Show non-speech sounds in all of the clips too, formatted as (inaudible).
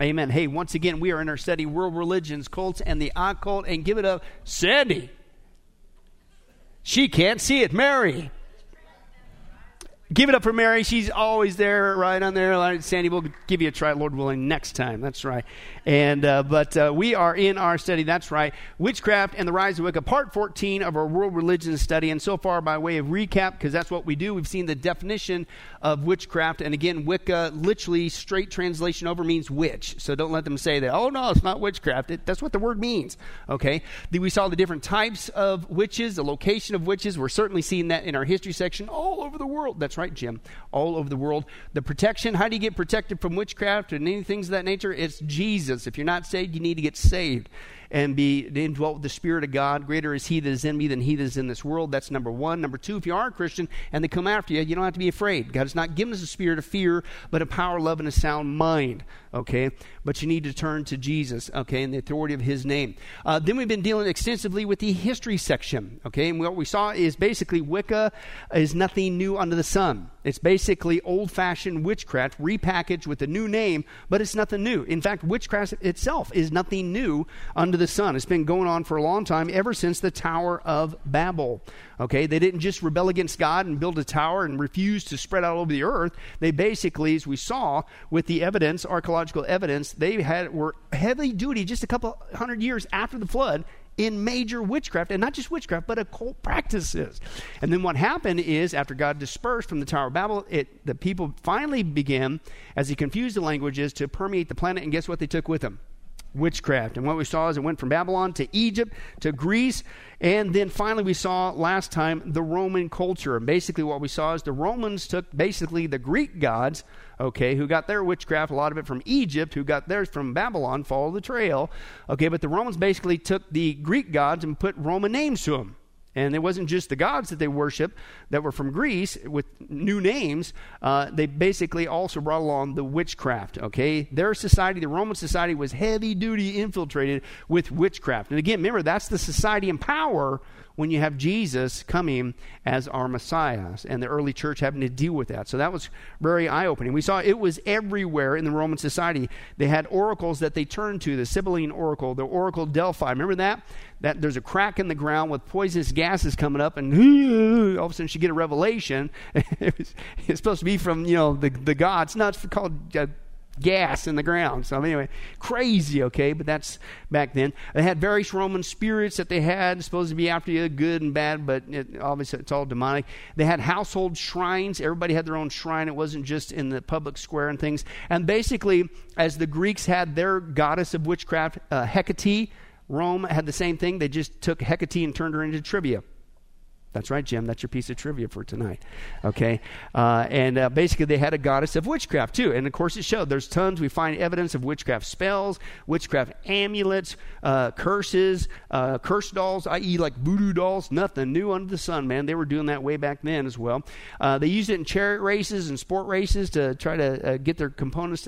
Amen. Hey, once again, we are in our study, World Religions, Cults, and the Occult, and give it up, Sandy. She can't see it. Mary. Give it up for Mary. She's always there, right on there. Sandy, we'll give you a try, Lord willing, next time. That's right. And uh, but uh, we are in our study. That's right, witchcraft and the rise of Wicca, part 14 of our world religion study. And so far, by way of recap, because that's what we do, we've seen the definition of witchcraft. And again, Wicca, literally straight translation over means witch. So don't let them say that. Oh no, it's not witchcraft. It, that's what the word means. Okay. We saw the different types of witches, the location of witches. We're certainly seeing that in our history section all over the world. That's right, Jim. All over the world. The protection, how do you get protected from witchcraft and any things of that nature? It's Jesus. If you're not saved, you need to get saved and be indwelt with the Spirit of God. Greater is He that is in me than He that is in this world. That's number one. Number two, if you are a Christian and they come after you, you don't have to be afraid. God has not given us a spirit of fear, but a power, love, and a sound mind. Okay? But you need to turn to Jesus, okay, and the authority of His name. Uh, then we've been dealing extensively with the history section, okay? And what we saw is basically Wicca is nothing new under the sun. It's basically old fashioned witchcraft repackaged with a new name, but it's nothing new. In fact, witchcraft itself is nothing new under the sun. It's been going on for a long time, ever since the Tower of Babel. Okay, they didn't just rebel against God and build a tower and refuse to spread out over the earth. They basically, as we saw with the evidence, archaeological evidence, they had were heavy duty just a couple hundred years after the flood in major witchcraft, and not just witchcraft, but occult practices. And then what happened is, after God dispersed from the Tower of Babel, it, the people finally began, as he confused the languages, to permeate the planet, and guess what they took with them? Witchcraft. And what we saw is it went from Babylon to Egypt to Greece. And then finally, we saw last time the Roman culture. And basically, what we saw is the Romans took basically the Greek gods, okay, who got their witchcraft, a lot of it from Egypt, who got theirs from Babylon, follow the trail. Okay, but the Romans basically took the Greek gods and put Roman names to them. And it wasn't just the gods that they worship that were from Greece with new names. Uh, they basically also brought along the witchcraft, okay? Their society, the Roman society, was heavy duty infiltrated with witchcraft. And again, remember, that's the society in power when you have Jesus coming as our Messiah, and the early church having to deal with that. So that was very eye opening. We saw it was everywhere in the Roman society. They had oracles that they turned to the Sibylline oracle, the oracle Delphi. Remember that? That there's a crack in the ground with poisonous gases coming up, and (laughs) all of a sudden she get a revelation. (laughs) it's supposed to be from you know the the gods. No, it's called. Uh, gas in the ground. So anyway, crazy, okay, but that's back then. They had various Roman spirits that they had, supposed to be after you, good and bad, but it, obviously it's all demonic. They had household shrines. Everybody had their own shrine. It wasn't just in the public square and things. And basically, as the Greeks had their goddess of witchcraft, uh, Hecate, Rome had the same thing. They just took Hecate and turned her into Trivia. That's right, Jim. That's your piece of trivia for tonight. Okay? Uh, and uh, basically, they had a goddess of witchcraft, too. And of course, it showed. There's tons. We find evidence of witchcraft spells, witchcraft amulets, uh, curses, uh, curse dolls, i.e., like voodoo dolls. Nothing new under the sun, man. They were doing that way back then as well. Uh, they used it in chariot races and sport races to try to uh, get their components,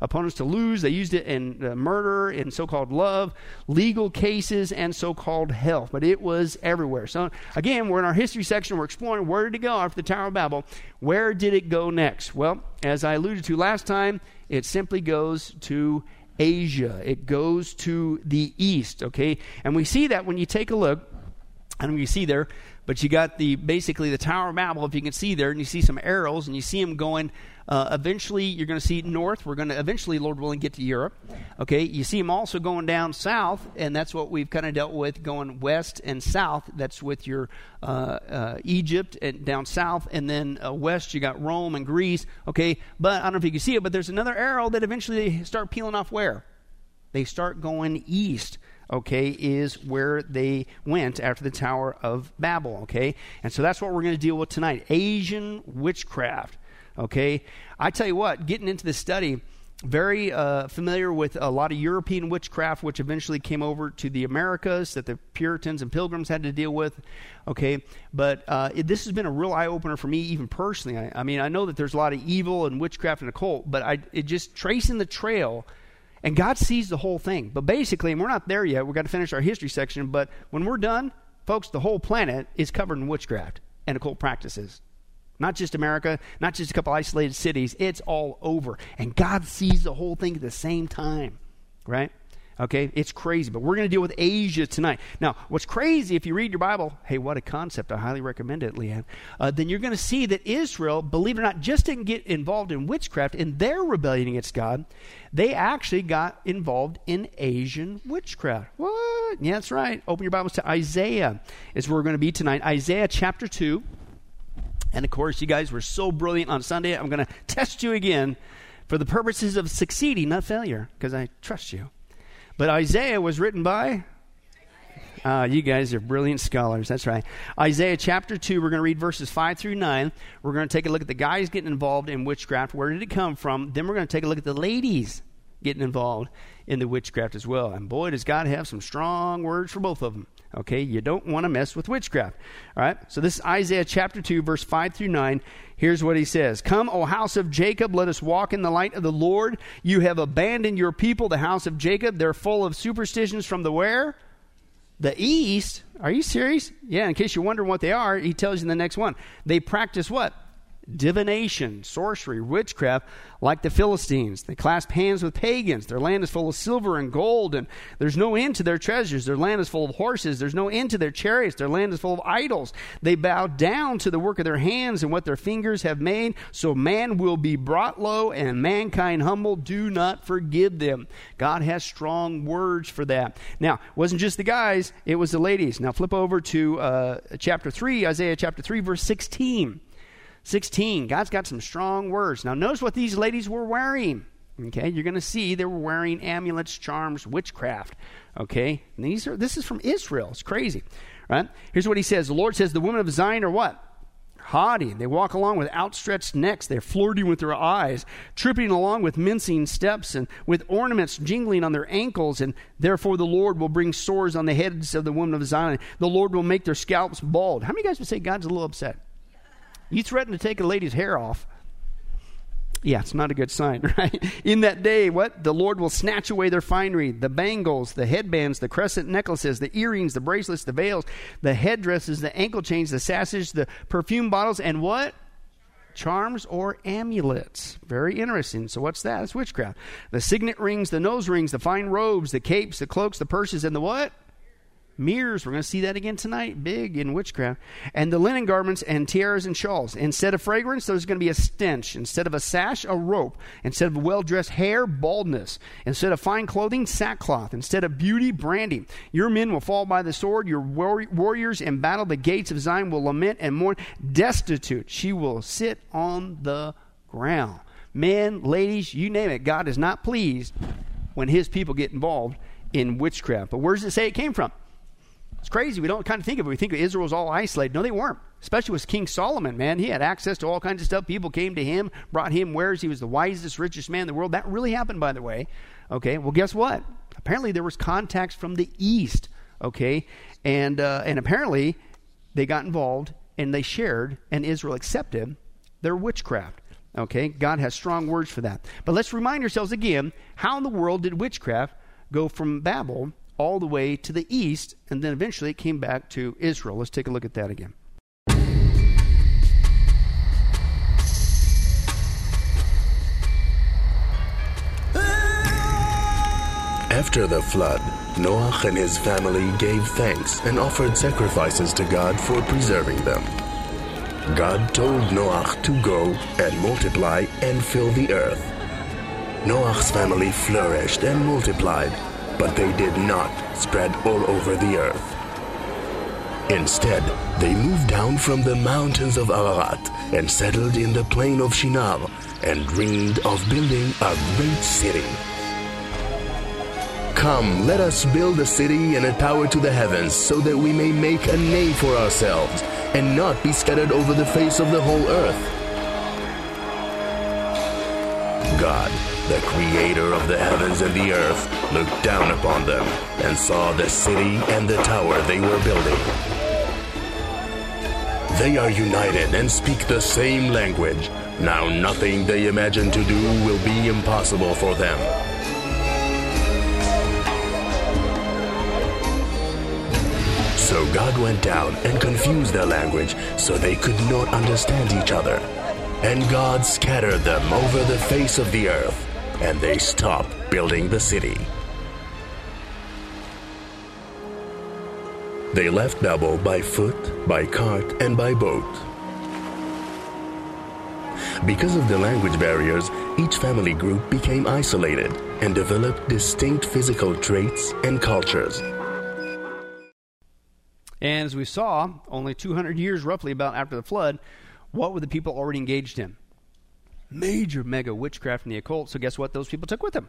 opponents to lose. They used it in murder, in so called love, legal cases, and so called health. But it was everywhere. So, Again, we're in our history section. We're exploring where did it go after the Tower of Babel. Where did it go next? Well, as I alluded to last time, it simply goes to Asia. It goes to the east, okay? And we see that when you take a look, and we see there, but you got the basically the Tower of Babel, if you can see there, and you see some arrows, and you see them going uh, eventually, you're going to see north. We're going to eventually, Lord willing, get to Europe. Okay, you see them also going down south, and that's what we've kind of dealt with going west and south. That's with your uh, uh, Egypt and down south, and then uh, west you got Rome and Greece. Okay, but I don't know if you can see it, but there's another arrow that eventually they start peeling off where they start going east okay, is where they went after the Tower of Babel, okay? And so that's what we're going to deal with tonight Asian witchcraft. Okay? I tell you what, getting into this study, very uh, familiar with a lot of European witchcraft, which eventually came over to the Americas that the Puritans and Pilgrims had to deal with. Okay, but uh, it, this has been a real eye opener for me, even personally. I, I, mean, I know that there's a lot of evil and witchcraft and occult, but I, it just tracing the trail, and God sees the whole thing. But basically, and we're not there yet. We've got to finish our history section. But when we're done, folks, the whole planet is covered in witchcraft and occult practices. Not just America, not just a couple isolated cities. It's all over. And God sees the whole thing at the same time, right? Okay, it's crazy, but we're going to deal with Asia tonight. Now, what's crazy if you read your Bible, hey, what a concept. I highly recommend it, Leanne. Uh, then you're going to see that Israel, believe it or not, just didn't get involved in witchcraft in their rebellion against God. They actually got involved in Asian witchcraft. What? Yeah, that's right. Open your Bibles to Isaiah, is where we're going to be tonight. Isaiah chapter 2. And of course, you guys were so brilliant on Sunday. I'm going to test you again for the purposes of succeeding, not failure, because I trust you. But Isaiah was written by. Uh, you guys are brilliant scholars. That's right. Isaiah chapter 2, we're going to read verses 5 through 9. We're going to take a look at the guys getting involved in witchcraft. Where did it come from? Then we're going to take a look at the ladies getting involved in the witchcraft as well. And boy, does God have some strong words for both of them. Okay, you don't want to mess with witchcraft. All right, so this is Isaiah chapter 2, verse 5 through 9. Here's what he says Come, O house of Jacob, let us walk in the light of the Lord. You have abandoned your people, the house of Jacob. They're full of superstitions from the where? The east. Are you serious? Yeah, in case you're wondering what they are, he tells you in the next one. They practice what? Divination, sorcery, witchcraft, like the Philistines. They clasp hands with pagans. Their land is full of silver and gold, and there's no end to their treasures. Their land is full of horses. There's no end to their chariots. Their land is full of idols. They bow down to the work of their hands and what their fingers have made. So man will be brought low and mankind humble. Do not forgive them. God has strong words for that. Now, wasn't just the guys, it was the ladies. Now, flip over to uh, chapter 3, Isaiah chapter 3, verse 16. 16, God's got some strong words. Now, notice what these ladies were wearing. Okay, you're going to see they were wearing amulets, charms, witchcraft. Okay, and these are this is from Israel. It's crazy, right? Here's what he says: The Lord says, "The women of Zion are what? Haughty. They walk along with outstretched necks. They're flirting with their eyes, tripping along with mincing steps, and with ornaments jingling on their ankles. And therefore, the Lord will bring sores on the heads of the women of Zion. The Lord will make their scalps bald." How many guys would say God's a little upset? You threaten to take a lady's hair off. Yeah, it's not a good sign, (laughs) right? In that day, what? The Lord will snatch away their finery, the bangles, the headbands, the crescent necklaces, the earrings, the bracelets, the veils, the headdresses, the ankle chains, the sashes, the perfume bottles, and what? Charms or amulets. Very interesting. So, what's that? It's witchcraft. The signet rings, the nose rings, the fine robes, the capes, the cloaks, the purses, and the what? Mirrors. We're going to see that again tonight, big in witchcraft. And the linen garments and tiaras and shawls. Instead of fragrance, there's going to be a stench. Instead of a sash, a rope. Instead of well dressed hair, baldness. Instead of fine clothing, sackcloth. Instead of beauty, brandy. Your men will fall by the sword. Your warriors in battle, the gates of Zion will lament and mourn. Destitute, she will sit on the ground. Men, ladies, you name it. God is not pleased when his people get involved in witchcraft. But where does it say it came from? It's crazy. We don't kind of think of it. We think Israel was all isolated. No, they weren't. Especially with King Solomon, man. He had access to all kinds of stuff. People came to him, brought him wares. He was the wisest, richest man in the world. That really happened, by the way. Okay, well, guess what? Apparently, there was contacts from the east. Okay, and uh, and apparently, they got involved and they shared, and Israel accepted their witchcraft. Okay, God has strong words for that. But let's remind ourselves again: how in the world did witchcraft go from Babel all the way to the east, and then eventually it came back to Israel. Let's take a look at that again. After the flood, Noah and his family gave thanks and offered sacrifices to God for preserving them. God told Noah to go and multiply and fill the earth. Noah's family flourished and multiplied but they did not spread all over the earth. Instead, they moved down from the mountains of Ararat and settled in the plain of Shinar and dreamed of building a great city. Come, let us build a city and a tower to the heavens so that we may make a name for ourselves and not be scattered over the face of the whole earth. God the creator of the heavens and the earth, looked down upon them and saw the city and the tower they were building. They are united and speak the same language. Now nothing they imagine to do will be impossible for them. So God went down and confused their language so they could not understand each other. And God scattered them over the face of the earth, and they stopped building the city. They left Babel by foot, by cart, and by boat. Because of the language barriers, each family group became isolated and developed distinct physical traits and cultures. And as we saw, only 200 years roughly about after the flood, what were the people already engaged in? Major mega witchcraft and the occult. So guess what? Those people took with them.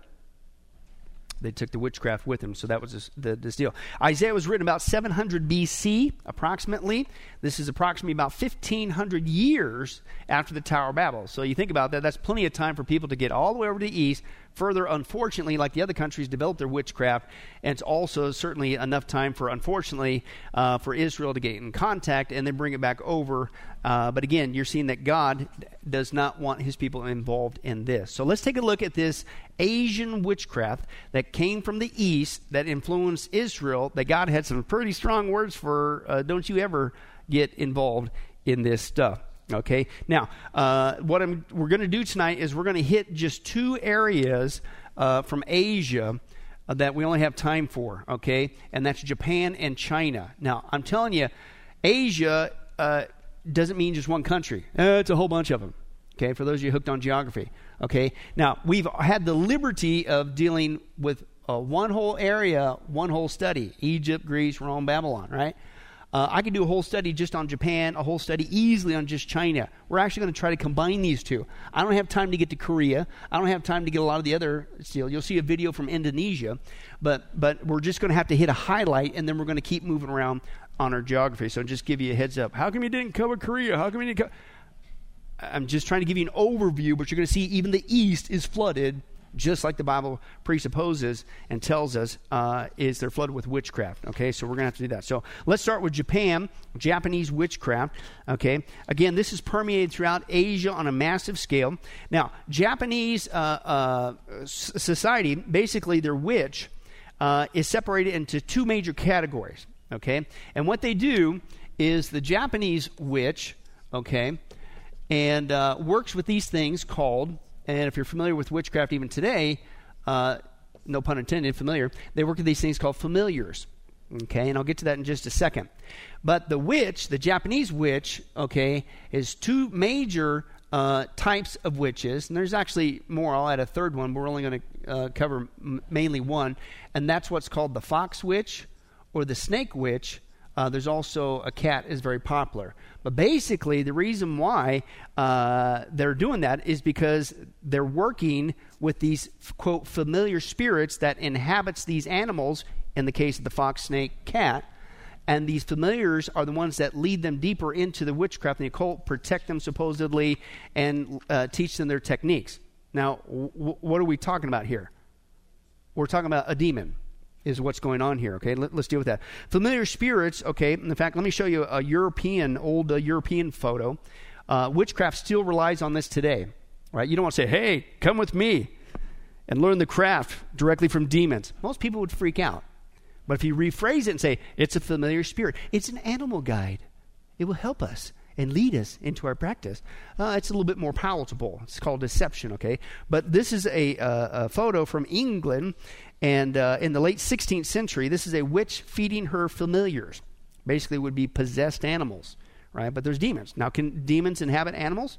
They took the witchcraft with them. So that was this, the, this deal. Isaiah was written about 700 BC, approximately. This is approximately about 1,500 years after the Tower of Babel. So you think about that, that's plenty of time for people to get all the way over to the east, further, unfortunately, like the other countries, develop their witchcraft. And it's also certainly enough time for, unfortunately, uh, for Israel to get in contact and then bring it back over. Uh, but again, you're seeing that God does not want his people involved in this. So let's take a look at this Asian witchcraft that came from the east that influenced Israel. That God had some pretty strong words for. Uh, don't you ever get involved in this stuff. Okay. Now, uh, what I'm, we're going to do tonight is we're going to hit just two areas uh, from Asia uh, that we only have time for. Okay, and that's Japan and China. Now, I'm telling you, Asia uh, doesn't mean just one country. Uh, it's a whole bunch of them. Okay, for those of you hooked on geography. Okay, now we've had the liberty of dealing with uh, one whole area, one whole study: Egypt, Greece, Rome, Babylon. Right? Uh, I could do a whole study just on Japan, a whole study easily on just China. We're actually going to try to combine these two. I don't have time to get to Korea. I don't have time to get a lot of the other steel. You'll see a video from Indonesia, but but we're just going to have to hit a highlight, and then we're going to keep moving around on our geography. So just give you a heads up. How come you didn't cover Korea? How come you didn't? I'm just trying to give you an overview, but you're going to see even the east is flooded just like the Bible presupposes and tells us, uh, is they're flooded with witchcraft. Okay, so we're going to have to do that. So let's start with Japan, Japanese witchcraft. Okay, again, this is permeated throughout Asia on a massive scale. Now, Japanese uh, uh, society, basically, their witch uh, is separated into two major categories. Okay, and what they do is the Japanese witch, okay, and uh, works with these things called and if you're familiar with witchcraft even today, uh, no pun intended, familiar, they work with these things called familiars. Okay, and I'll get to that in just a second. But the witch, the Japanese witch, okay, is two major uh, types of witches. And there's actually more. I'll add a third one. But we're only going to uh, cover m- mainly one. And that's what's called the fox witch or the snake witch. Uh, there's also a cat is very popular. But basically, the reason why uh, they're doing that is because they're working with these, quote, familiar spirits that inhabits these animals, in the case of the fox, snake, cat. And these familiars are the ones that lead them deeper into the witchcraft and the occult, protect them supposedly, and uh, teach them their techniques. Now, w- what are we talking about here? We're talking about a demon is what's going on here. Okay, Let, us deal with that. Familiar spirits. Okay, in fact, let me show you a European, old uh, European photo. Uh, witchcraft still relies on this today, right? You don't want to say, "Hey, come with me and learn the craft directly from demons." Most people would freak out. But if you rephrase it and say, "It's a familiar spirit," it's an animal guide. It will help us and lead us into our practice. Uh, it's a little bit more palatable. It's called deception, okay? But this is a, uh, a photo from England, and uh, in the late 16th century, this is a witch feeding her familiars. Basically, would be possessed animals, right? But there's demons. Now, can demons inhabit animals?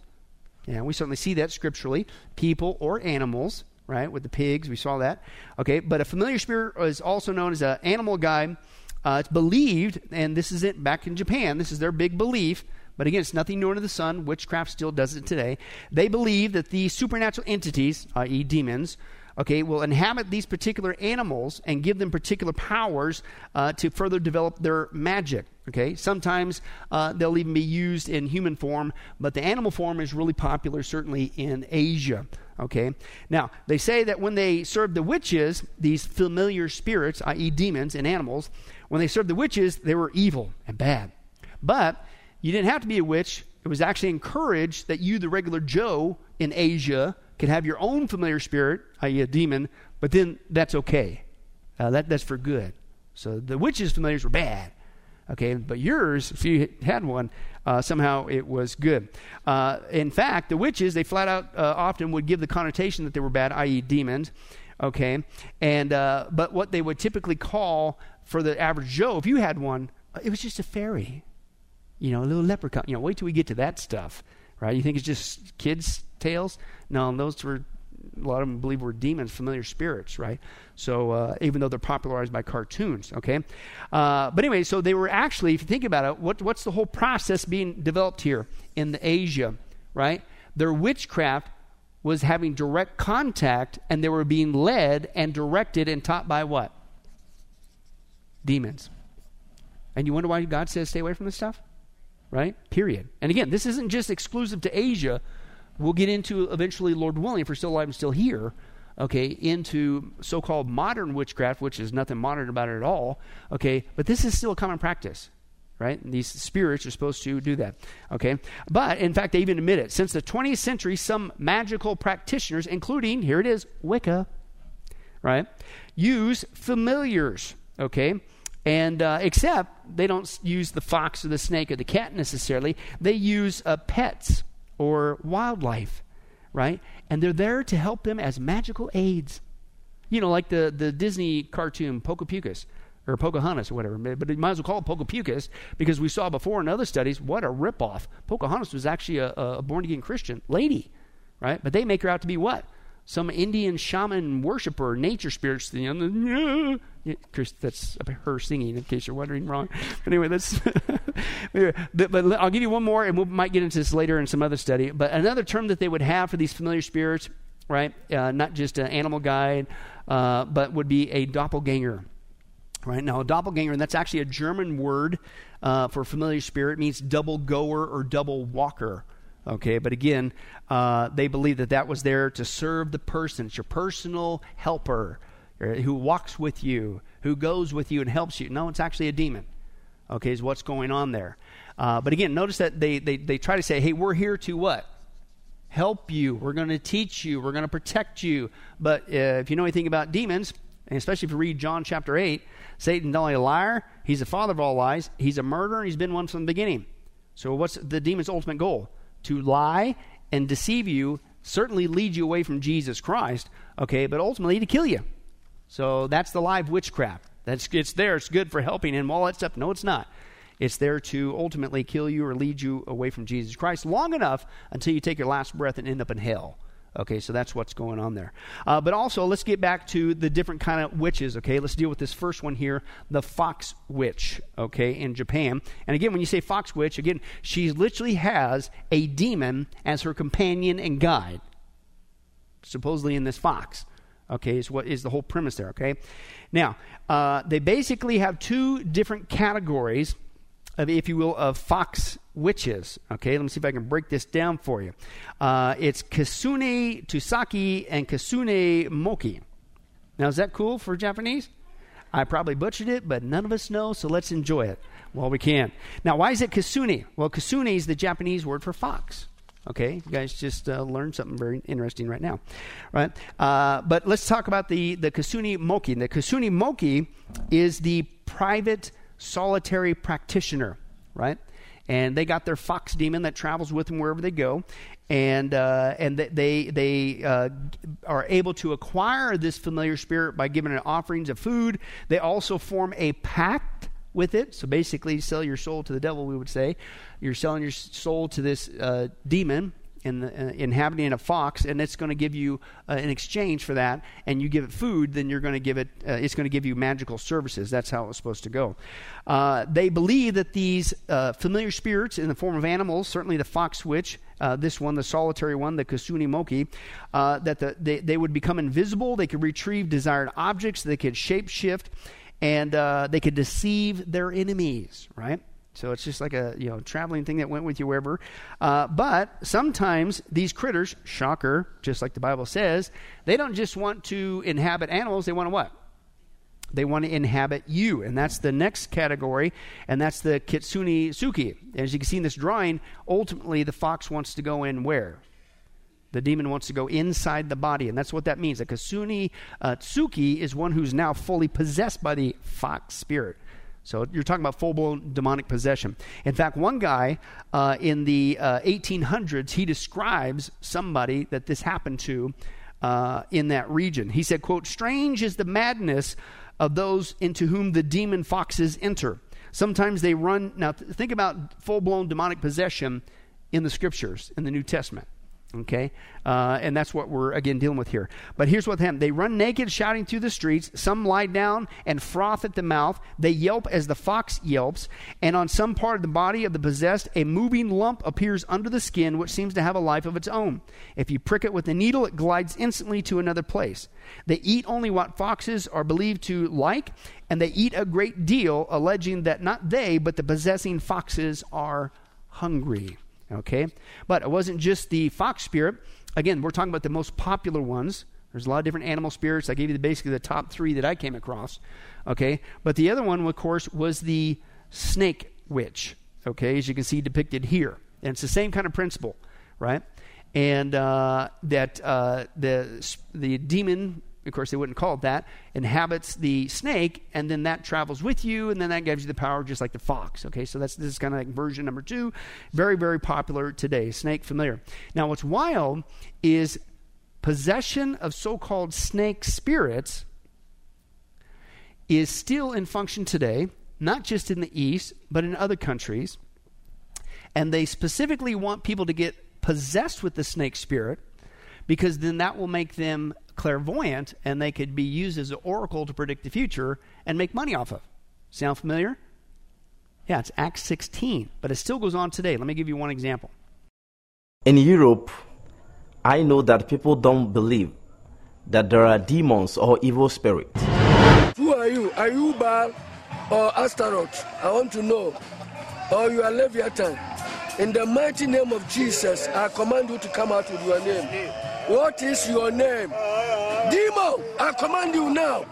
Yeah, we certainly see that scripturally. People or animals, right? With the pigs, we saw that. Okay, but a familiar spirit is also known as an animal guide. Uh, it's believed, and this is it back in Japan, this is their big belief. But again, it's nothing new under the sun. Witchcraft still does it today. They believe that these supernatural entities, i.e., demons, okay, will inhabit these particular animals and give them particular powers uh, to further develop their magic. Okay, sometimes uh, they'll even be used in human form, but the animal form is really popular, certainly in Asia. Okay, now they say that when they served the witches, these familiar spirits, i.e., demons and animals, when they served the witches, they were evil and bad. But you didn't have to be a witch. It was actually encouraged that you, the regular Joe in Asia, could have your own familiar spirit, i.e., a demon, but then that's okay. Uh, that, that's for good. So the witches' familiars were bad. Okay, but yours, if you had one, uh, somehow it was good. Uh, in fact, the witches, they flat out uh, often would give the connotation that they were bad, i.e., demons. Okay, and uh, but what they would typically call for the average Joe, if you had one, it was just a fairy, you know, a little leprechaun. You know, wait till we get to that stuff, right? You think it's just kids' tales? No, those were a lot of them believe were demons, familiar spirits, right? So uh, even though they're popularized by cartoons, okay. Uh, but anyway, so they were actually, if you think about it, what, what's the whole process being developed here in the Asia, right? Their witchcraft was having direct contact, and they were being led and directed and taught by what? Demons. And you wonder why God says stay away from this stuff? Right? Period. And again, this isn't just exclusive to Asia we'll get into eventually, Lord willing, if we're still alive and still here, okay, into so called modern witchcraft, which is nothing modern about it at all, okay, but this is still a common practice. Right? And these spirits are supposed to do that. Okay? But in fact, they even admit it. Since the 20th century, some magical practitioners, including, here it is, Wicca, right, use familiars. Okay? And uh, except they don't use the fox or the snake or the cat necessarily, they use uh, pets or wildlife, right? And they're there to help them as magical aids. You know, like the, the Disney cartoon Pocahontas or Pocahontas or whatever. But you might as well call it Pocahontas because we saw before in other studies what a ripoff. Pocahontas was actually a, a born again Christian lady, right? But they make her out to be what? Some Indian shaman worshiper, nature spirits. Chris, that's her singing, in case you're wondering wrong. Anyway, that's. (laughs) but, but, I'll give you one more, and we might get into this later in some other study. But another term that they would have for these familiar spirits, right? Uh, not just an animal guide, uh, but would be a doppelganger. Right now, a doppelganger, and that's actually a German word uh, for familiar spirit, means double goer or double walker. Okay, but again, uh, they believe that that was there to serve the person. It's your personal helper uh, who walks with you, who goes with you and helps you. No, it's actually a demon. Okay, is what's going on there. Uh, but again, notice that they, they, they try to say, hey, we're here to what? Help you. We're going to teach you. We're going to protect you. But uh, if you know anything about demons, and especially if you read John chapter 8, Satan's not only a liar, he's the father of all lies, he's a murderer, and he's been one from the beginning. So, what's the demon's ultimate goal? To lie and deceive you, certainly lead you away from Jesus Christ, okay, but ultimately to kill you. So that's the live witchcraft. That's it's there. It's good for helping and all that stuff. No, it's not. It's there to ultimately kill you or lead you away from Jesus Christ long enough until you take your last breath and end up in hell. Okay, so that's what's going on there. Uh, but also, let's get back to the different kind of witches. Okay, let's deal with this first one here, the fox witch. Okay, in Japan. And again, when you say fox witch, again, she literally has a demon as her companion and guide, supposedly in this fox. Okay, is what is the whole premise there. Okay, now uh, they basically have two different categories of, if you will, of fox witches. Okay, let me see if I can break this down for you. Uh, it's Kitsune Tusaki and Kitsune Moki. Now, is that cool for Japanese? I probably butchered it, but none of us know, so let's enjoy it while we can. Now, why is it Kitsune? Well, Kitsune is the Japanese word for fox. Okay, you guys just uh, learned something very interesting right now, right? Uh, but let's talk about the the Kitsune Moki. The Kitsune Moki is the private solitary practitioner, right? And they got their fox demon that travels with them wherever they go, and uh, and they they uh, are able to acquire this familiar spirit by giving it offerings of food. They also form a pact with it. So basically, sell your soul to the devil. We would say you're selling your soul to this uh, demon, in the, uh, inhabiting a fox, and it's going to give you uh, in exchange for that, and you give it food, then you're going to give it. Uh, it's going to give you magical services. That's how it was supposed to go. Uh, they believe that these uh, familiar spirits in the form of animals, certainly the fox witch, uh, this one, the solitary one, the Kasuni Moki, that the, they, they would become invisible. They could retrieve desired objects. They could shapeshift, and they could deceive their enemies. Right. So it's just like a you know traveling thing that went with you wherever. Uh, but sometimes these critters, shocker, just like the Bible says, they don't just want to inhabit animals. They want to what? They want to inhabit you, and that's the next category, and that's the kitsune suki. As you can see in this drawing, ultimately the fox wants to go in where? The demon wants to go inside the body, and that's what that means. A kitsune uh, tsuki is one who's now fully possessed by the fox spirit. So you're talking about full blown demonic possession. In fact, one guy uh, in the uh, 1800s, he describes somebody that this happened to uh, in that region. He said, quote, strange is the madness of those into whom the demon foxes enter. Sometimes they run. Now, think about full blown demonic possession in the scriptures, in the New Testament. Okay? Uh, and that's what we're, again, dealing with here. But here's what happened they run naked, shouting through the streets. Some lie down and froth at the mouth. They yelp as the fox yelps. And on some part of the body of the possessed, a moving lump appears under the skin, which seems to have a life of its own. If you prick it with a needle, it glides instantly to another place. They eat only what foxes are believed to like, and they eat a great deal, alleging that not they, but the possessing foxes are hungry. Okay? But it wasn't just the fox spirit. Again, we're talking about the most popular ones. There's a lot of different animal spirits. I gave you the, basically the top three that I came across. Okay? But the other one, of course, was the snake witch. Okay? As you can see depicted here. And it's the same kind of principle, right? And uh, that uh, the, the demon of course, they wouldn't call it that, inhabits the snake, and then that travels with you, and then that gives you the power just like the fox. Okay, so that's this is kind of like version number two. Very, very popular today. Snake familiar. Now, what's wild is possession of so called snake spirits is still in function today, not just in the East, but in other countries. And they specifically want people to get possessed with the snake spirit because then that will make them clairvoyant and they could be used as an oracle to predict the future and make money off of. Sound familiar? Yeah, it's Acts 16, but it still goes on today. Let me give you one example. In Europe, I know that people don't believe that there are demons or evil spirits. Who are you? Are you Baal or Astaroth? I want to know. Or you are Leviathan? In the mighty name of Jesus, I command you to come out with your name. What is your name? Demon, I command you now.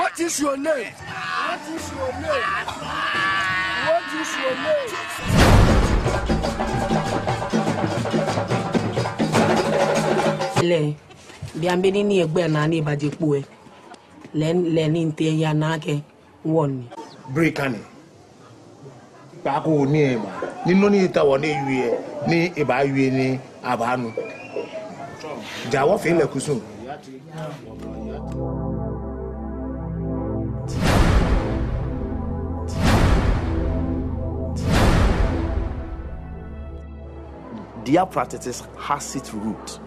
What is your name? What is your name? What is your name? le biambini ni egbe na ni baje pu le le ni nte ya na ke won brikani kpako ni ema nínú ní ìtawọ ní ìwé ẹ ní ìbáwí ní àbánu jàwọ́ fi. Their practices has its root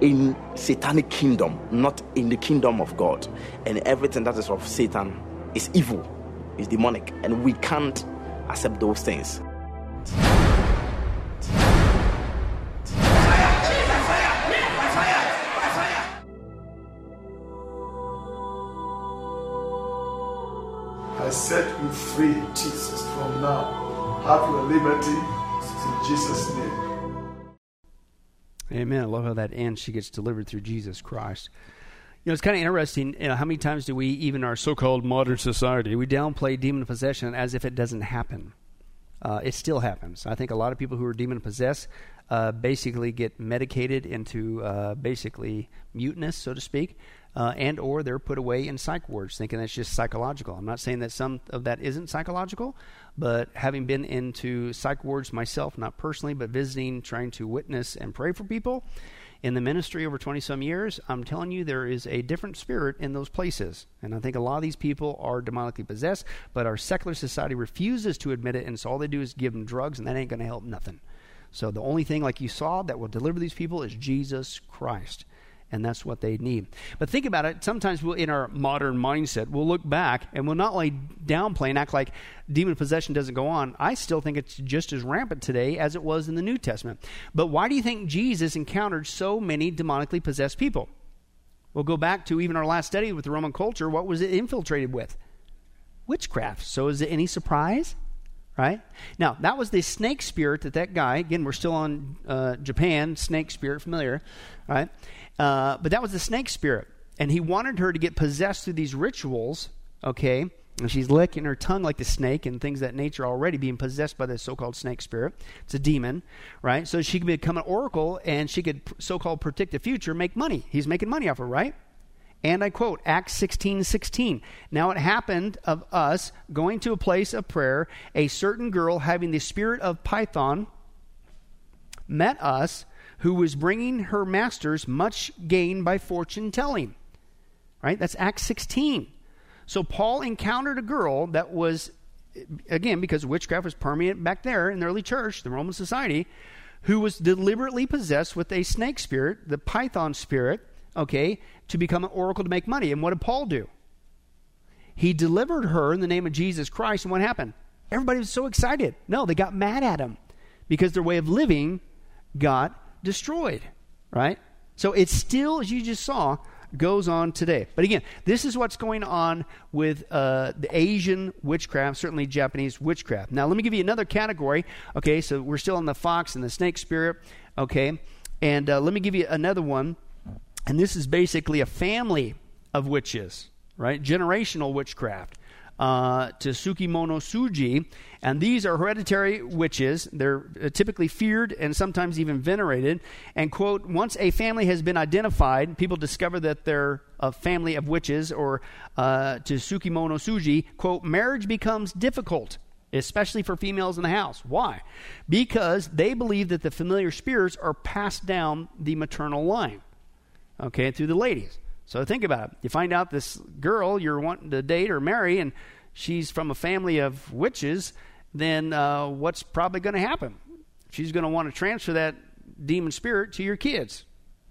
in satanic kingdom, not in the kingdom of God. And everything that is of Satan is evil, is demonic, and we can't accept those things. I set you free, Jesus, from now. Have your liberty in Jesus' name. Amen. I love how that ends. She gets delivered through Jesus Christ. You know, it's kind of interesting. You know, how many times do we, even our so-called modern society, we downplay demon possession as if it doesn't happen? Uh, it still happens. I think a lot of people who are demon possessed uh, basically get medicated into uh, basically muteness, so to speak, uh, and or they're put away in psych wards, thinking that's just psychological. I'm not saying that some of that isn't psychological, but having been into psych wards myself, not personally, but visiting, trying to witness and pray for people in the ministry over 20 some years, I'm telling you there is a different spirit in those places. And I think a lot of these people are demonically possessed, but our secular society refuses to admit it, and so all they do is give them drugs, and that ain't going to help nothing. So the only thing, like you saw, that will deliver these people is Jesus Christ and that's what they need. But think about it. Sometimes we'll, in our modern mindset, we'll look back and we'll not only downplay and act like demon possession doesn't go on. I still think it's just as rampant today as it was in the New Testament. But why do you think Jesus encountered so many demonically possessed people? We'll go back to even our last study with the Roman culture. What was it infiltrated with? Witchcraft. So is it any surprise? Right? Now, that was the snake spirit that that guy, again, we're still on uh, Japan, snake spirit, familiar, right? Uh, but that was the snake spirit. And he wanted her to get possessed through these rituals, okay? And she's licking her tongue like the snake and things that nature already being possessed by the so called snake spirit. It's a demon, right? So she could become an oracle and she could so called predict the future, make money. He's making money off her, right? And I quote Acts 16 16. Now it happened of us going to a place of prayer, a certain girl having the spirit of Python met us, who was bringing her masters much gain by fortune telling. Right? That's Acts 16. So Paul encountered a girl that was, again, because witchcraft was permeant back there in the early church, the Roman society, who was deliberately possessed with a snake spirit, the python spirit, okay, to become an oracle to make money. And what did Paul do? He delivered her in the name of Jesus Christ. And what happened? Everybody was so excited. No, they got mad at him because their way of living got destroyed, right? So it still, as you just saw, goes on today. But again, this is what's going on with uh, the Asian witchcraft, certainly Japanese witchcraft. Now, let me give you another category. Okay, so we're still on the fox and the snake spirit. Okay, and uh, let me give you another one and this is basically a family of witches, right? Generational witchcraft. Uh, Tsukimono Suji, and these are hereditary witches. They're uh, typically feared and sometimes even venerated. And, quote, once a family has been identified, people discover that they're a family of witches, or uh, Tsukimono Suji, quote, marriage becomes difficult especially for females in the house. Why? Because they believe that the familiar spirits are passed down the maternal line okay, through the ladies. So think about it. You find out this girl you're wanting to date or marry, and she's from a family of witches, then uh, what's probably going to happen? She's going to want to transfer that demon spirit to your kids.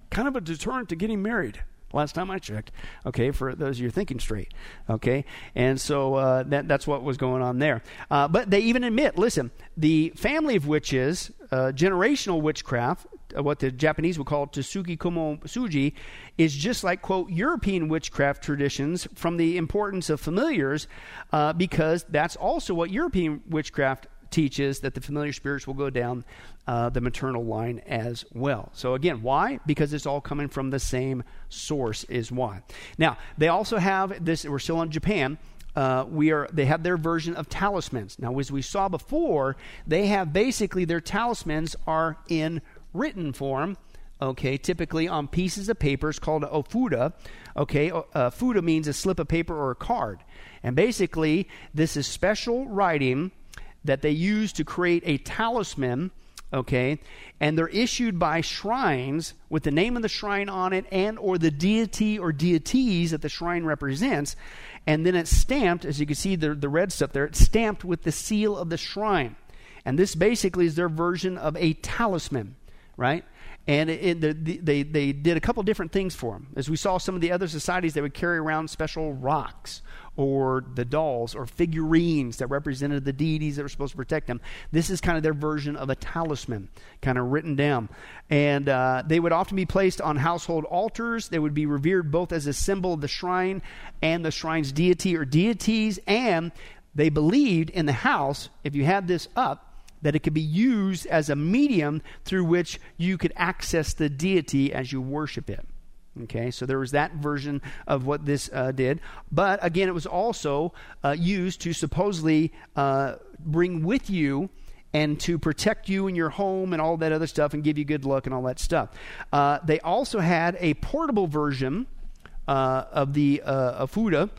Kind of a deterrent to getting married. Last time I checked, okay, for those of you thinking straight, okay, and so uh, that, that's what was going on there. Uh, but they even admit, listen, the family of witches, uh, generational witchcraft, uh, what the Japanese would call Tsuki Kumo Suji, is just like, quote, European witchcraft traditions from the importance of familiars, uh, because that's also what European witchcraft teaches that the familiar spirits will go down uh, the maternal line as well. So, again, why? Because it's all coming from the same source, is why. Now, they also have this, we're still in Japan. Uh, we are they have their version of talismans now as we saw before they have basically their talismans are in written form, okay, typically on pieces of paper. It's called ofuda. Okay, uh, fuda means a slip of paper or a card. And basically, this is special writing that they use to create a talisman okay and they're issued by shrines with the name of the shrine on it and or the deity or deities that the shrine represents and then it's stamped as you can see the, the red stuff there it's stamped with the seal of the shrine and this basically is their version of a talisman right? And it, it, the, they, they did a couple different things for them. As we saw some of the other societies, they would carry around special rocks or the dolls or figurines that represented the deities that were supposed to protect them. This is kind of their version of a talisman, kind of written down. And uh, they would often be placed on household altars. They would be revered both as a symbol of the shrine and the shrine's deity or deities. And they believed in the house, if you had this up, that it could be used as a medium through which you could access the deity as you worship it. Okay, so there was that version of what this uh, did. But again, it was also uh, used to supposedly uh, bring with you and to protect you and your home and all that other stuff and give you good luck and all that stuff. Uh, they also had a portable version uh, of the uh, Fuda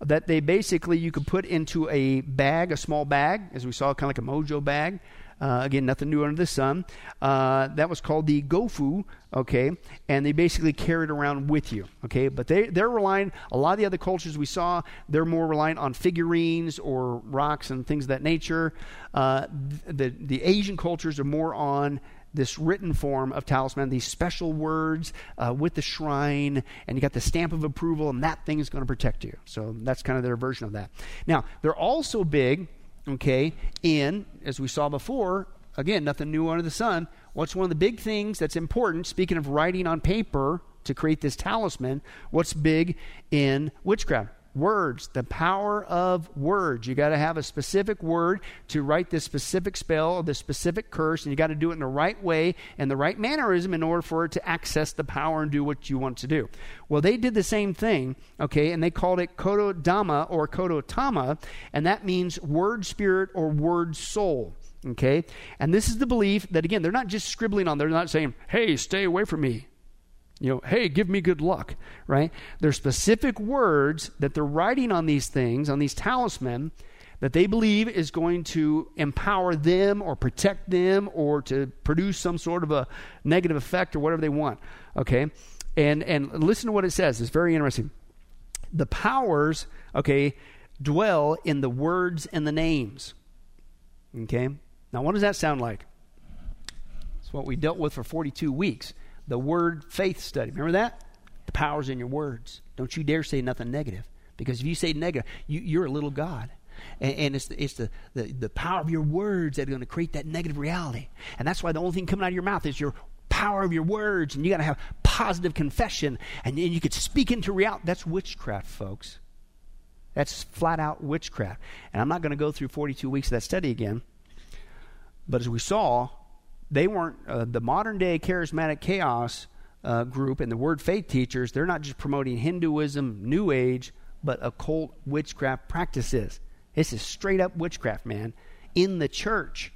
that they basically you could put into a bag, a small bag, as we saw, kind of like a mojo bag. Uh, again, nothing new under the sun. Uh, that was called the Gofu, okay? And they basically carry it around with you, okay? But they, they're relying, a lot of the other cultures we saw, they're more reliant on figurines or rocks and things of that nature. Uh, the, the Asian cultures are more on this written form of talisman, these special words uh, with the shrine, and you got the stamp of approval, and that thing is going to protect you. So that's kind of their version of that. Now, they're also big, okay, in, as we saw before, again, nothing new under the sun. What's one of the big things that's important, speaking of writing on paper to create this talisman, what's big in witchcraft? Words, the power of words. You got to have a specific word to write this specific spell or this specific curse, and you got to do it in the right way and the right mannerism in order for it to access the power and do what you want to do. Well, they did the same thing, okay, and they called it Kododama or Kodotama, and that means word spirit or word soul. Okay? And this is the belief that, again, they're not just scribbling on, they're not saying, hey, stay away from me. You know, hey, give me good luck, right? There's specific words that they're writing on these things, on these talisman, that they believe is going to empower them or protect them or to produce some sort of a negative effect or whatever they want. Okay? And and listen to what it says. It's very interesting. The powers, okay, dwell in the words and the names. Okay? Now what does that sound like? It's what we dealt with for 42 weeks. The word faith study. Remember that? The power's in your words. Don't you dare say nothing negative. Because if you say negative, you, you're a little God. And, and it's, the, it's the, the, the power of your words that are going to create that negative reality. And that's why the only thing coming out of your mouth is your power of your words. And you got to have positive confession. And then you could speak into reality. That's witchcraft, folks. That's flat out witchcraft. And I'm not going to go through 42 weeks of that study again. But as we saw, they weren't, uh, the modern day charismatic chaos uh, group and the word faith teachers, they're not just promoting Hinduism, New Age, but occult witchcraft practices. This is straight up witchcraft, man, in the church.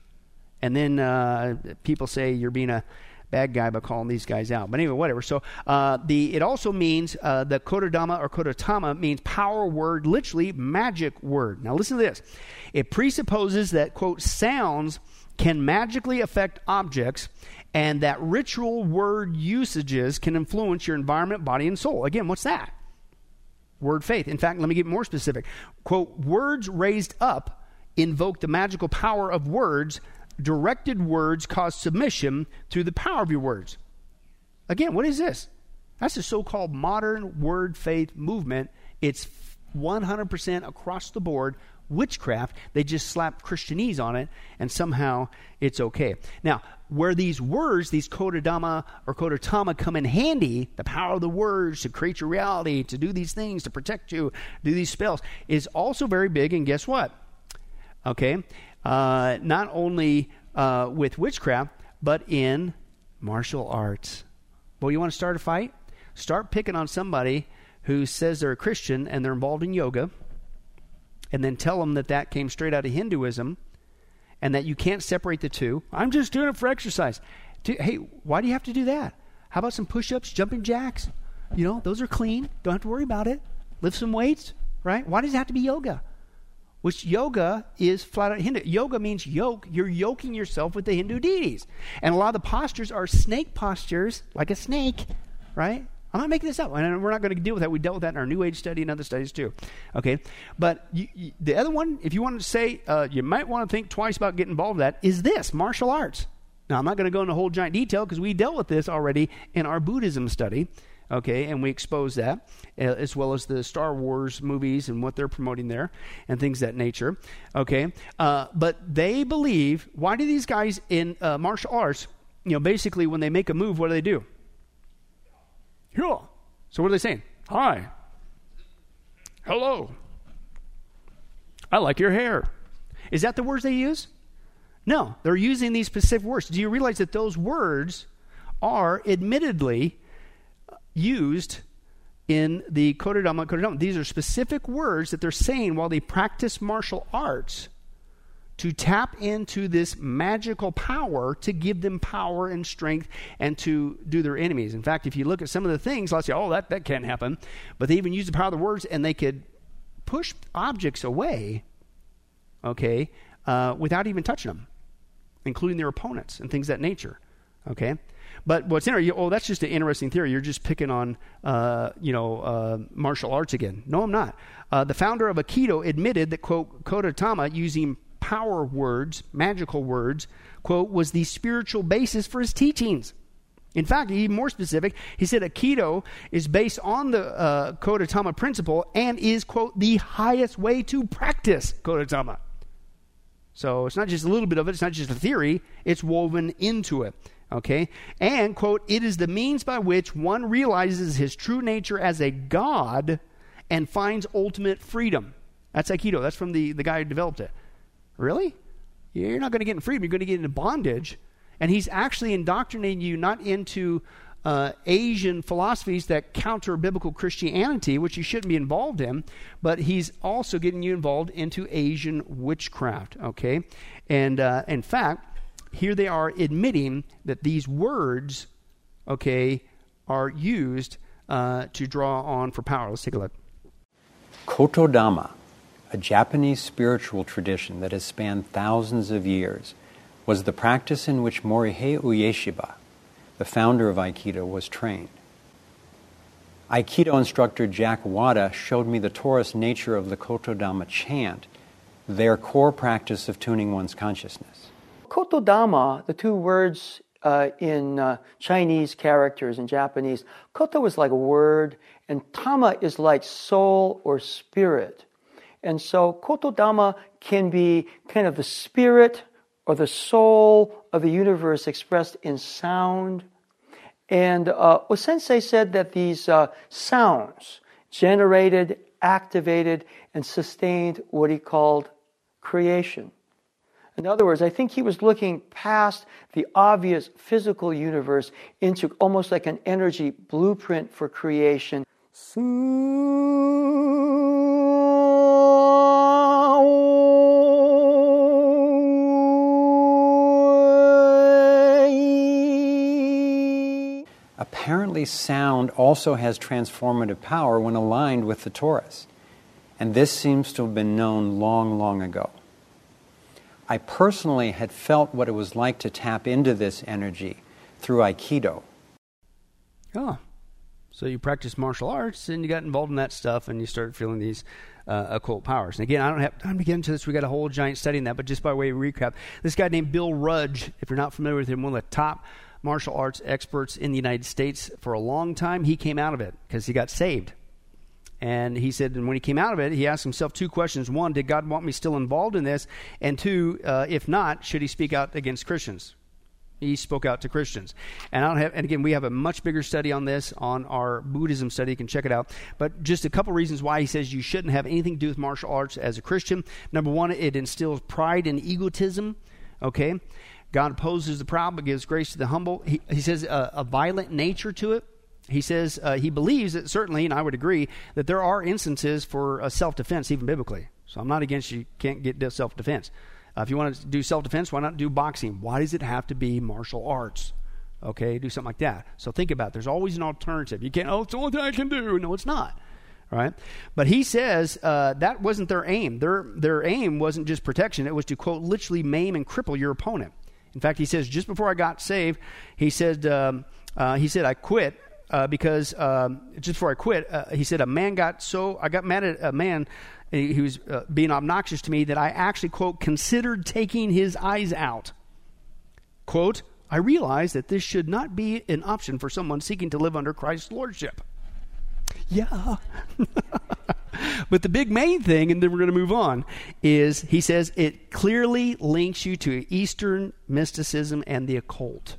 And then uh, people say you're being a bad guy by calling these guys out. But anyway, whatever. So uh, the it also means uh, the kodadama or kodatama means power word, literally magic word. Now listen to this. It presupposes that quote sounds can magically affect objects and that ritual word usages can influence your environment, body, and soul. Again, what's that? word faith. In fact, let me get more specific. Quote, words raised up invoke the magical power of words. Directed words cause submission through the power of your words. Again, what is this? That's the so called modern word faith movement. It's 100% across the board witchcraft. They just slap Christianese on it, and somehow it's okay. Now, where these words, these kodadama or kodatama, come in handy, the power of the words to create your reality, to do these things, to protect you, do these spells, is also very big. And guess what? Okay, uh, not only uh, with witchcraft, but in martial arts. Well, you want to start a fight? Start picking on somebody who says they're a Christian and they're involved in yoga and then tell them that that came straight out of Hinduism and that you can't separate the two. I'm just doing it for exercise. Hey, why do you have to do that? How about some push ups, jumping jacks? You know, those are clean. Don't have to worry about it. Lift some weights, right? Why does it have to be yoga? Which yoga is flat out Hindu. Yoga means yoke. You're yoking yourself with the Hindu deities. And a lot of the postures are snake postures, like a snake, right? I'm not making this up, and we're not going to deal with that. We dealt with that in our New Age study and other studies too. Okay, but you, you, the other one, if you want to say, uh, you might want to think twice about getting involved with that, is this martial arts. Now, I'm not going to go into whole giant detail because we dealt with this already in our Buddhism study. Okay, and we expose that as well as the Star Wars movies and what they're promoting there and things that nature. Okay, uh, but they believe. Why do these guys in uh, martial arts? You know, basically, when they make a move, what do they do? Yeah. So what are they saying? Hi. Hello. I like your hair. Is that the words they use? No, they're using these specific words. Do you realize that those words are admittedly used in the Kodadama Kodadama? These are specific words that they're saying while they practice martial arts to tap into this magical power to give them power and strength and to do their enemies. In fact, if you look at some of the things, let's say, oh, that, that can't happen. But they even use the power of the words and they could push objects away, okay, uh, without even touching them, including their opponents and things that nature, okay? But what's interesting, oh, that's just an interesting theory. You're just picking on, uh, you know, uh, martial arts again. No, I'm not. Uh, the founder of Aikido admitted that, quote, Kodatama using power words, magical words, quote, was the spiritual basis for his teachings. In fact, even more specific, he said Aikido is based on the uh, Kodatama principle and is, quote, the highest way to practice Kodatama. So it's not just a little bit of it, it's not just a theory, it's woven into it. Okay? And, quote, it is the means by which one realizes his true nature as a God and finds ultimate freedom. That's Aikido. That's from the, the guy who developed it. Really? You're not going to get in freedom. You're going to get into bondage. And he's actually indoctrinating you not into uh, Asian philosophies that counter biblical Christianity, which you shouldn't be involved in, but he's also getting you involved into Asian witchcraft. Okay? And uh, in fact, here they are admitting that these words, okay, are used uh, to draw on for power. Let's take a look. Kotodama, a Japanese spiritual tradition that has spanned thousands of years, was the practice in which Morihei Ueshiba, the founder of Aikido, was trained. Aikido instructor Jack Wada showed me the torus nature of the Kotodama chant, their core practice of tuning one's consciousness. Kotodama, the two words uh, in uh, Chinese characters in Japanese, koto is like a word, and tama is like soul or spirit. And so kotodama can be kind of the spirit or the soul of the universe expressed in sound. And uh, Osensei said that these uh, sounds generated, activated, and sustained what he called creation. In other words, I think he was looking past the obvious physical universe into almost like an energy blueprint for creation. Apparently, sound also has transformative power when aligned with the torus. And this seems to have been known long, long ago. I personally had felt what it was like to tap into this energy through Aikido. Oh, so you practice martial arts and you got involved in that stuff and you started feeling these uh, occult powers. And again, I don't have time to get into this. We got a whole giant study in that, but just by way of recap, this guy named Bill Rudge, if you're not familiar with him, one of the top martial arts experts in the United States for a long time. He came out of it because he got saved. And he said, and when he came out of it, he asked himself two questions. One, did God want me still involved in this? And two, uh, if not, should he speak out against Christians? He spoke out to Christians. And I don't have, and again, we have a much bigger study on this on our Buddhism study. You can check it out. But just a couple reasons why he says you shouldn't have anything to do with martial arts as a Christian. Number one, it instills pride and egotism. Okay? God opposes the proud but gives grace to the humble. He, he says uh, a violent nature to it. He says uh, he believes that certainly, and I would agree, that there are instances for uh, self defense, even biblically. So I'm not against you can't get self defense. Uh, if you want to do self defense, why not do boxing? Why does it have to be martial arts? Okay, do something like that. So think about it. There's always an alternative. You can't, oh, it's the only thing I can do. No, it's not. Right? But he says uh, that wasn't their aim. Their, their aim wasn't just protection, it was to, quote, literally maim and cripple your opponent. In fact, he says just before I got saved, he said, um, uh, he said I quit uh, because um, just before I quit, uh, he said a man got so I got mad at a man. He, was uh, being obnoxious to me that I actually quote considered taking his eyes out. Quote. I realized that this should not be an option for someone seeking to live under Christ's lordship. Yeah. (laughs) but the big main thing, and then we're going to move on, is he says it clearly links you to Eastern mysticism and the occult.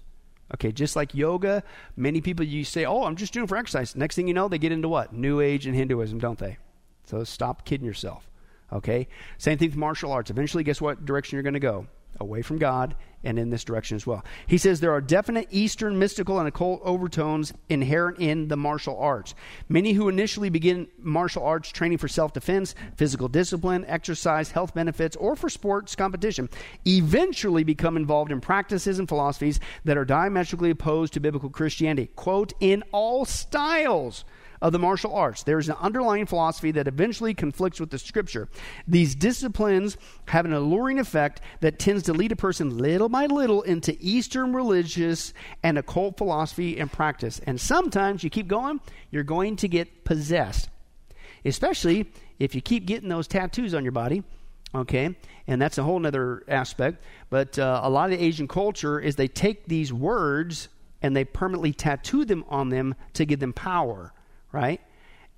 Okay, just like yoga, many people you say, "Oh, I'm just doing for exercise." Next thing you know, they get into what? New Age and Hinduism, don't they? So stop kidding yourself. Okay? Same thing with martial arts. Eventually, guess what direction you're going to go? Away from God and in this direction as well. He says there are definite Eastern mystical and occult overtones inherent in the martial arts. Many who initially begin martial arts training for self defense, physical discipline, exercise, health benefits, or for sports competition eventually become involved in practices and philosophies that are diametrically opposed to biblical Christianity. Quote, in all styles of the martial arts. There is an underlying philosophy that eventually conflicts with the scripture. These disciplines have an alluring effect that tends to lead a person little by little into Eastern religious and occult philosophy and practice. And sometimes you keep going, you're going to get possessed, especially if you keep getting those tattoos on your body okay and that's a whole other aspect but uh, a lot of the asian culture is they take these words and they permanently tattoo them on them to give them power right?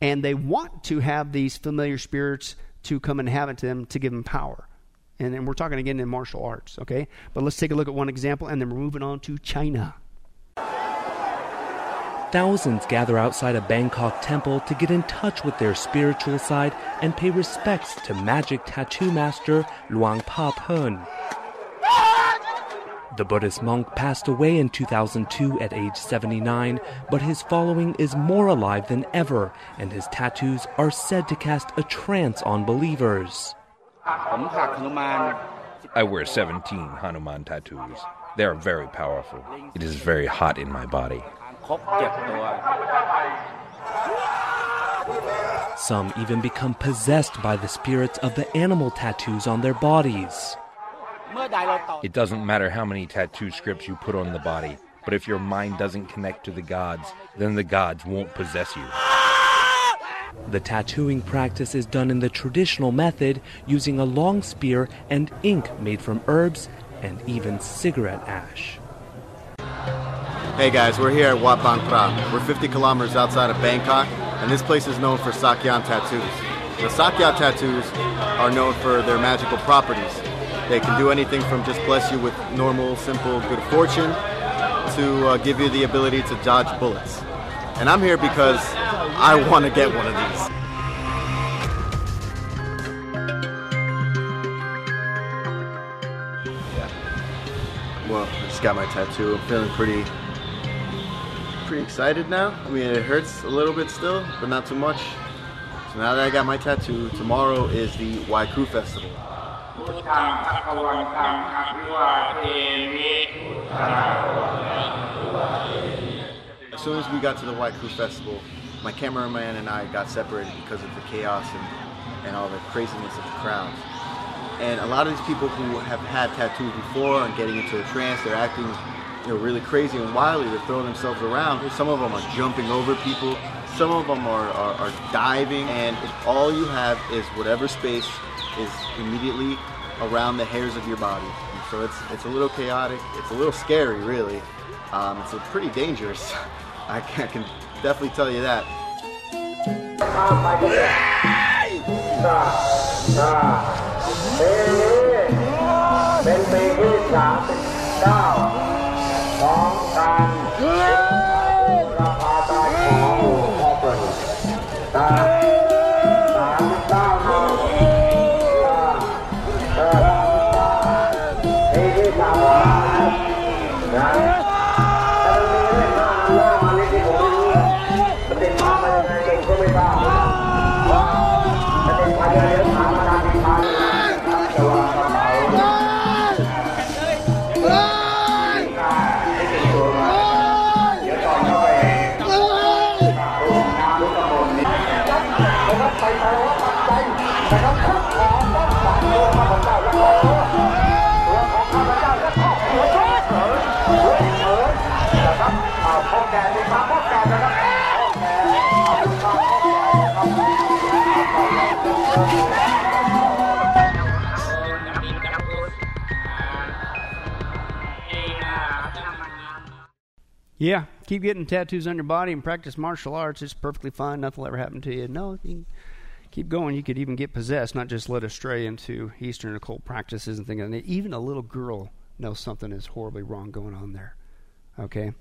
And they want to have these familiar spirits to come and inhabit them to give them power. And, and we're talking again in martial arts, okay? But let's take a look at one example, and then we're moving on to China. Thousands gather outside a Bangkok temple to get in touch with their spiritual side and pay respects to magic tattoo master Luang Pa Pen. The Buddhist monk passed away in 2002 at age 79, but his following is more alive than ever, and his tattoos are said to cast a trance on believers. I wear 17 Hanuman tattoos. They are very powerful. It is very hot in my body. Some even become possessed by the spirits of the animal tattoos on their bodies. It doesn't matter how many tattoo scripts you put on the body, but if your mind doesn't connect to the gods, then the gods won't possess you. The tattooing practice is done in the traditional method using a long spear and ink made from herbs and even cigarette ash. Hey guys, we're here at Wat Bang Phra. We're 50 kilometers outside of Bangkok, and this place is known for Sak Yant tattoos. The Sak Yant tattoos are known for their magical properties. They can do anything from just bless you with normal, simple good fortune to uh, give you the ability to dodge bullets. And I'm here because I want to get one of these. Well, I just got my tattoo. I'm feeling pretty pretty excited now. I mean, it hurts a little bit still, but not too much. So now that I got my tattoo, tomorrow is the Wai Kru Festival. As soon as we got to the Wai Kru Festival, my cameraman and I got separated because of the chaos and, and all the craziness of the crowds. And a lot of these people who have had tattoos before and getting into a trance, they're acting you know, really crazy and wildly. They're throwing themselves around. Some of them are jumping over people. Some of them are, are, are diving. And if all you have is whatever space is immediately around the hairs of your body. So it's, it's a little chaotic. It's a little scary, really. Um, it's pretty dangerous. (laughs) I can, I can definitely tell you that. Yeah, keep getting tattoos on your body and practice martial arts. It's perfectly fine. Nothing will ever happen to you. No, you keep going. You could even get possessed, not just led astray into Eastern occult practices and things. And even a little girl knows something is horribly wrong going on there. Okay,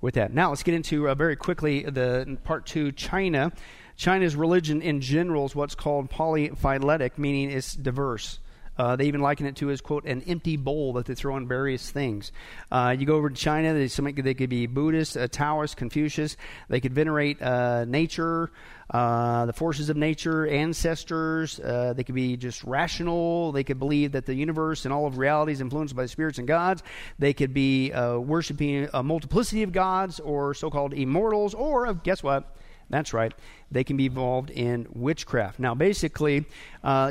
with that. Now let's get into uh, very quickly the part two. China. China's religion in general is what's called polyphyletic, meaning it's diverse. Uh, they even liken it to as quote an empty bowl that they throw in various things. Uh, you go over to China, they, some, they could be Buddhist, uh, Taoist, Confucius. They could venerate uh, nature, uh, the forces of nature, ancestors. Uh, they could be just rational. They could believe that the universe and all of reality is influenced by the spirits and gods. They could be worshiping a multiplicity of gods or so-called immortals. Or guess what? That's right. They can be involved in witchcraft. Now, basically,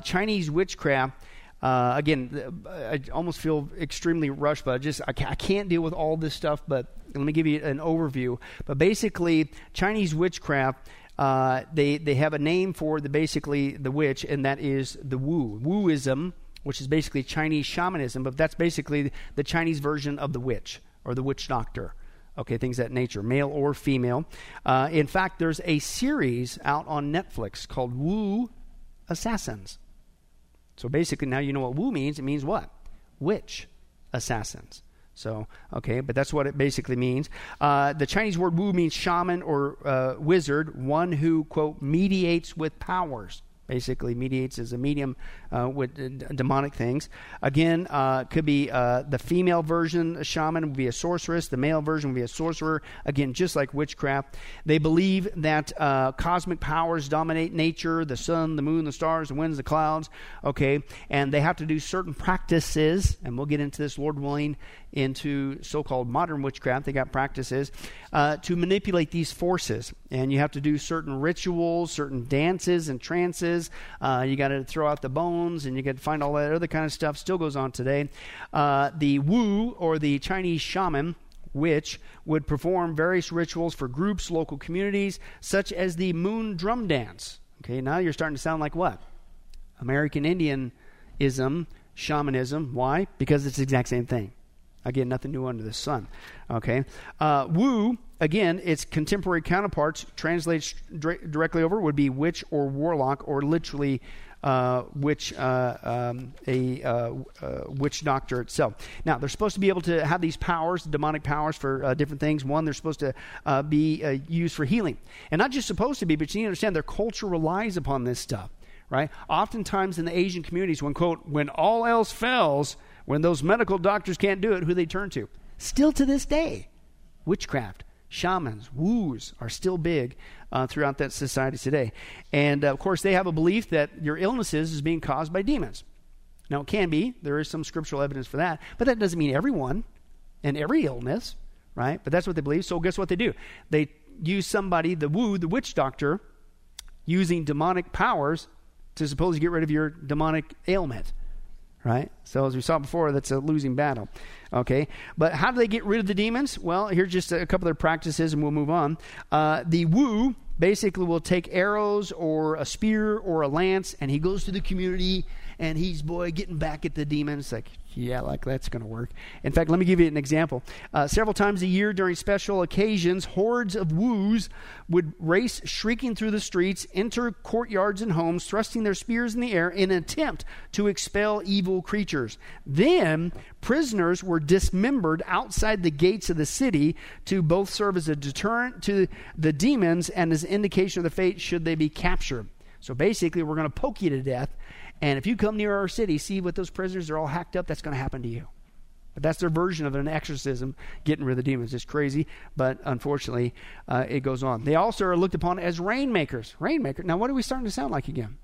Chinese witchcraft. Uh, again, I almost feel extremely rushed, but I just I can't deal with all this stuff. But let me give you an overview. But basically, Chinese witchcraft. Uh, they they have a name for the basically the witch, and that is the Wu Wuism, which is basically Chinese shamanism. But that's basically the Chinese version of the witch or the witch doctor. Okay, things that nature, male or female. Uh, in fact, there's a series out on Netflix called Wu Assassins. So basically, now you know what Wu means. It means what? Witch assassins. So, okay, but that's what it basically means. Uh, the Chinese word Wu means shaman or uh, wizard, one who, quote, mediates with powers, basically mediates as a medium uh, with d- demonic things. Again, uh, could be uh, the female version, a shaman would be a sorceress. The male version would be a sorcerer. Again, just like witchcraft. They believe that uh, cosmic powers dominate nature the sun, the moon, the stars, the winds, the clouds. Okay. And they have to do certain practices, and we'll get into this, Lord willing, into so called modern witchcraft. They got practices uh, to manipulate these forces. And you have to do certain rituals, certain dances and trances. Uh, you got to throw out the bones and you got to find all that other kind of stuff. Still goes on today. Uh, the Wu or the Chinese shaman which would perform various rituals for groups, local communities, such as the moon drum dance. Okay, now you're starting to sound like what? American Indianism, shamanism. Why? Because it's the exact same thing. Again, nothing new under the sun. Okay. Uh, Wu, again, its contemporary counterparts, translates dire- directly over, would be witch or warlock, or literally uh, witch, uh, um, a uh, uh, witch doctor itself. Now, they're supposed to be able to have these powers, demonic powers, for uh, different things. One, they're supposed to be used for healing, and not just supposed to be, but you need to understand their culture relies upon this stuff. Right? Oftentimes in the Asian communities, when quote, when all else fails, when those medical doctors can't do it, who they turn to? Still to this day, witchcraft shamans, woos are still big uh, throughout that society today. And uh, of course, they have a belief that your illnesses is being caused by demons. Now, it can be. There is some scriptural evidence for that. But that doesn't mean everyone and every illness, right? But that's what they believe. So, guess what they do? They use somebody, the woo, the witch doctor, using demonic powers to supposedly get rid of your demonic ailment right? So as we saw before, that's a losing battle. Okay, but how do they get rid of the demons? Well, here's just a couple of their practices, and we'll move on. Uh, the Wu basically will take arrows or a spear or a lance, and he goes to the community, and he's boy getting back at the demons. Like, yeah, like that's going to work. In fact, let me give you an example. Uh, several times a year during special occasions, hordes of woos would race shrieking through the streets, enter courtyards and homes, thrusting their spears in the air in an attempt to expel evil creatures. Then, prisoners were dismembered outside the gates of the city to both serve as a deterrent to the demons and as an indication of the fate should they be captured. So basically, we're going to poke you to death and if you come near our city, see what those prisoners are all hacked up, that's going to happen to you. But that's their version of an exorcism, getting rid of the demons. It's crazy, but unfortunately, uh, it goes on. They also are looked upon as rainmakers. Rainmaker. Now, what are we starting to sound like again?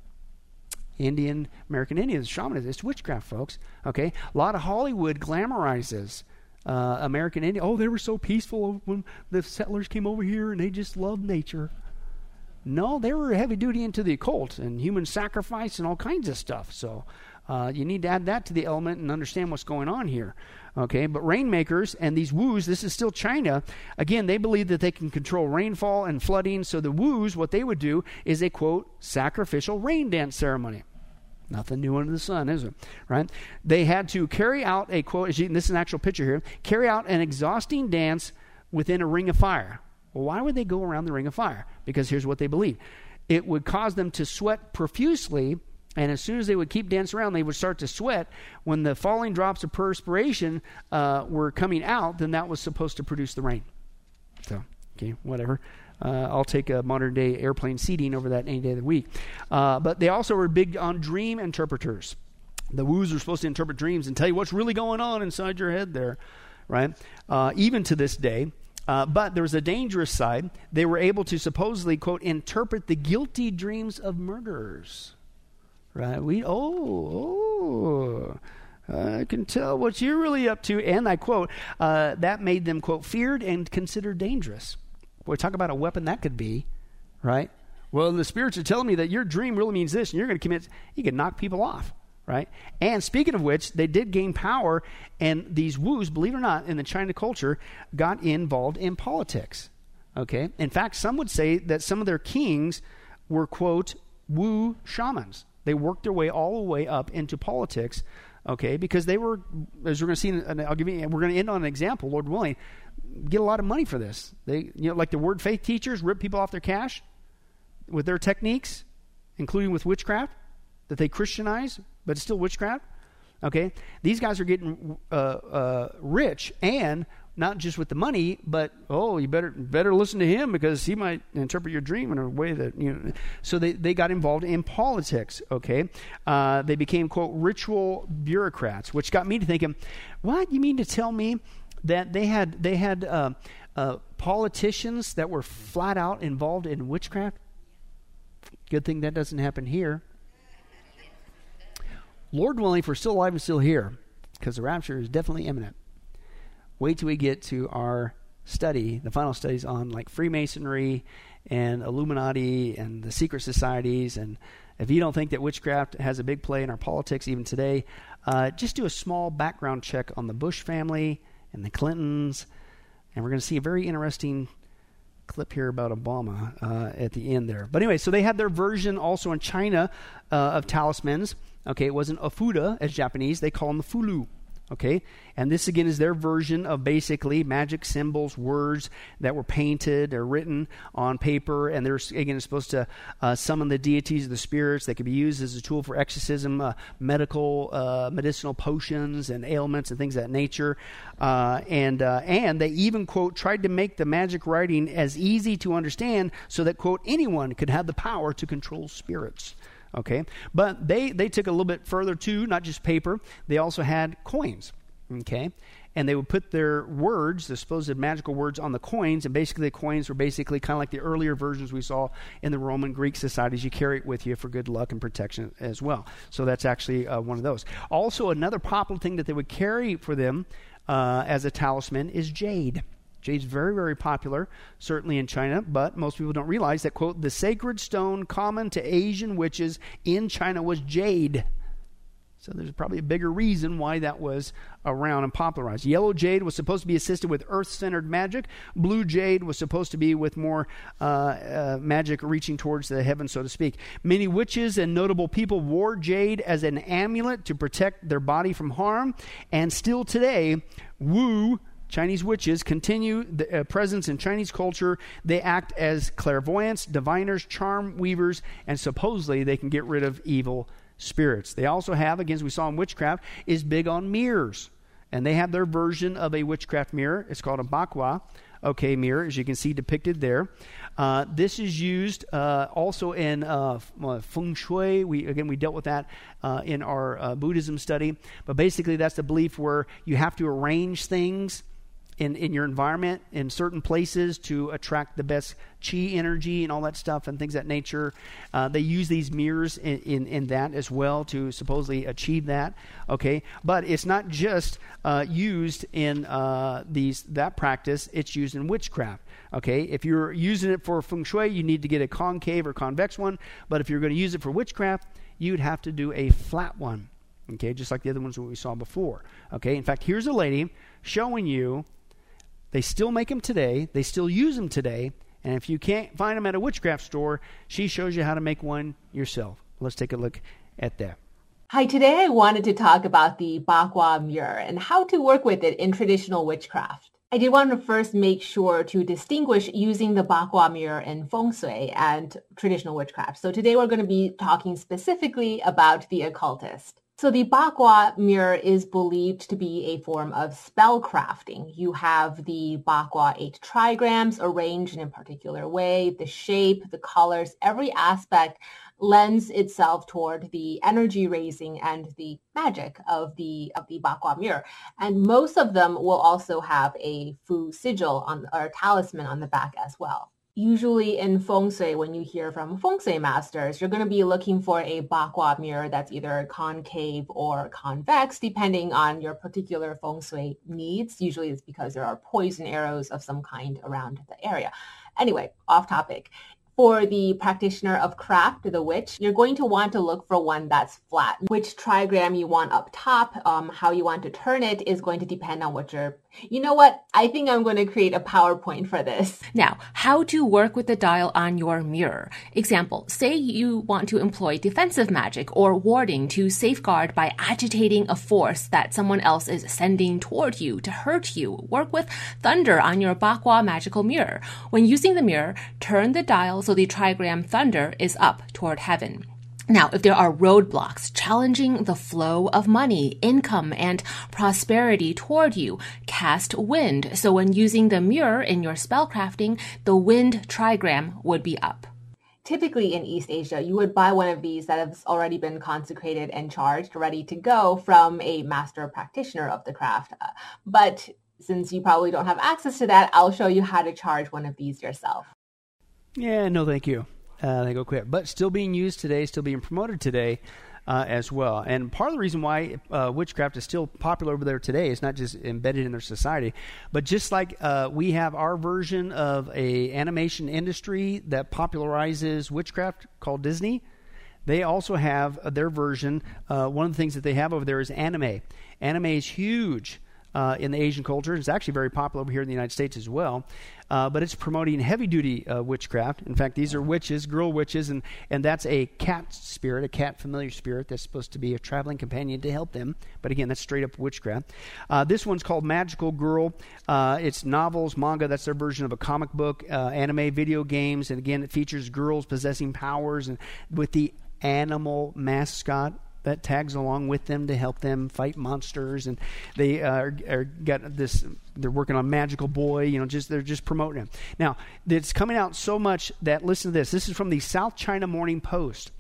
Indian, American Indians, shamanism. It's witchcraft, folks. Okay? A lot of Hollywood glamorizes uh, American Indian. Oh, they were so peaceful when the settlers came over here and they just loved nature. No, they were heavy duty into the occult and human sacrifice and all kinds of stuff. So uh, you need to add that to the element and understand what's going on here. Okay, but rainmakers and these woos, this is still China. Again, they believe that they can control rainfall and flooding. So the woos, what they would do is a quote sacrificial rain dance ceremony. Nothing new under the sun, is it? Right? They had to carry out a quote. This is an actual picture here. Carry out an exhausting dance within a ring of fire. Well, why would they go around the ring of fire? Because here's what they believe it would cause them to sweat profusely. And as soon as they would keep dancing around, they would start to sweat. When the falling drops of perspiration uh, were coming out, then that was supposed to produce the rain. So, okay, whatever. Uh, I'll take a modern day airplane seating over that any day of the week. Uh, but they also were big on dream interpreters. The woos are supposed to interpret dreams and tell you what's really going on inside your head there, right? Uh, even to this day, uh, but there was a dangerous side. They were able to supposedly, quote, interpret the guilty dreams of murderers. Right? We, oh, oh. I can tell what you're really up to. And I quote, uh, that made them, quote, feared and considered dangerous. Boy, talk about a weapon that could be, right? Well, the spirits are telling me that your dream really means this, and you're going to commit, you can knock people off right? And speaking of which, they did gain power, and these woos, believe it or not, in the China culture, got involved in politics. Okay? In fact, some would say that some of their kings were, quote, Wu shamans. They worked their way all the way up into politics, okay, because they were, as we're going to see, and I'll give you, we're going to end on an example, Lord willing, get a lot of money for this. They, you know, like the word faith teachers rip people off their cash with their techniques, including with witchcraft that they Christianize, but it's still witchcraft. Okay, these guys are getting uh, uh, rich and not just with the money, but oh, you better better listen to him because he might interpret your dream in a way that you know. So they, they got involved in politics. Okay, uh, they became quote ritual bureaucrats, which got me to thinking, what you mean to tell me that they had they had uh, uh, politicians that were flat out involved in witchcraft? Good thing that doesn't happen here. Lord willing, if we're still alive and still here, because the rapture is definitely imminent. Wait till we get to our study, the final studies on like Freemasonry and Illuminati and the secret societies. And if you don't think that witchcraft has a big play in our politics even today, uh, just do a small background check on the Bush family and the Clintons. And we're going to see a very interesting clip here about Obama uh, at the end there. But anyway, so they had their version also in China uh, of talismans. Okay, it wasn't ofuda as Japanese, they call them the fulu. Okay, and this again is their version of basically magic symbols, words that were painted or written on paper, and they're again supposed to uh, summon the deities of the spirits. They could be used as a tool for exorcism, uh, medical, uh, medicinal potions, and ailments and things of that nature. Uh, and uh, and they even quote tried to make the magic writing as easy to understand so that quote anyone could have the power to control spirits okay? But they they took a little bit further too not just paper. They also had coins okay? And they would put their words the supposed magical words on the coins and basically the coins were basically kind of like the earlier versions we saw in the roman greek societies. You carry it with you for good luck and protection as well. So that's actually uh, one of those. Also another popular thing that they would carry for them uh, as a talisman is jade Jade's very, very popular, certainly in China, but most people don't realize that, quote, the sacred stone common to Asian witches in China was jade. So there's probably a bigger reason why that was around and popularized. Yellow jade was supposed to be assisted with earth centered magic. Blue jade was supposed to be with more uh, uh, magic reaching towards the heavens, so to speak. Many witches and notable people wore jade as an amulet to protect their body from harm. And still today, Wu Chinese witches continue the uh, presence in Chinese culture. They act as clairvoyants, diviners, charm weavers, and supposedly they can get rid of evil spirits. They also have, again, as we saw in witchcraft, is big on mirrors. And they have their version of a witchcraft mirror. It's called a bagua, okay, mirror, as you can see depicted there. Uh, this is used uh, also in uh, uh feng shui. We again we dealt with that uh, in our uh, Buddhism study, but basically that's the belief where you have to arrange things in, in your environment in certain places to attract the best chi energy and all that stuff and things that nature. Uh, they use these mirrors in, in, in, that as well to supposedly achieve that. Okay, but it's not just uh, used in uh, these that practice. It's used in witchcraft. Okay, if you're using it for feng shui, you need to get a concave or convex one. But if you're going to use it for witchcraft, you'd have to do a flat one. Okay, just like the other ones we saw before. Okay, in fact, here's a lady showing you they still make them today, they still use them today. And if you can't find them at a witchcraft store, she shows you how to make one yourself. Let's take a look at that. Hi, today I wanted to talk about the Bagua mirror and how to work with it in traditional witchcraft. I did want to first make sure to distinguish using the Bagua mirror in feng shui and traditional witchcraft. So today we're going to be talking specifically about the occultist. So the Bagua mirror is believed to be a form of spell crafting. You have the Bagua eight trigrams arranged in a particular way. The shape, the colors, every aspect lends itself toward the energy raising and the magic of the of the Bagua mirror. And most of them will also have a Fu sigil on or talisman on the back as well usually in feng shui, when you hear from feng shui masters, you're going to be looking for a bagua mirror that's either concave or convex, depending on your particular feng shui needs. Usually it's because there are poison arrows of some kind around the area. Anyway, off topic for the practitioner of craft, the witch, you're going to want to look for one that's flat. Which trigram you want up top, um, how you want to turn it is going to depend on what you're you know what? I think I'm going to create a PowerPoint for this. Now, how to work with the dial on your mirror. Example, say you want to employ defensive magic or warding to safeguard by agitating a force that someone else is sending toward you to hurt you. Work with thunder on your Bagua magical mirror. When using the mirror, turn the dial so the trigram thunder is up toward heaven. Now, if there are roadblocks challenging the flow of money, income, and prosperity toward you, cast wind. So when using the mirror in your spellcrafting, the wind trigram would be up. Typically in East Asia, you would buy one of these that has already been consecrated and charged, ready to go from a master practitioner of the craft. Uh, But since you probably don't have access to that, I'll show you how to charge one of these yourself. Yeah, no, thank you. Uh, they go quick, but still being used today, still being promoted today uh, as well. And part of the reason why uh, witchcraft is still popular over there today is not just embedded in their society, but just like uh, we have our version of a animation industry that popularizes witchcraft called Disney. They also have uh, their version. Uh, one of the things that they have over there is anime. Anime is huge uh, in the Asian culture. It's actually very popular over here in the United States as well. Uh, but it's promoting heavy duty uh, witchcraft. In fact, these are witches, girl witches, and, and that's a cat spirit, a cat familiar spirit that's supposed to be a traveling companion to help them. But again, that's straight up witchcraft. Uh, this one's called Magical Girl. Uh, it's novels, manga, that's their version of a comic book, anime, video games. And again, it features girls possessing powers and with the animal mascot that tags along with them to help them fight monsters and they uh, are, are got this they're working on magical boy you know just they're just promoting him now it's coming out so much that listen to this this is from the south china morning post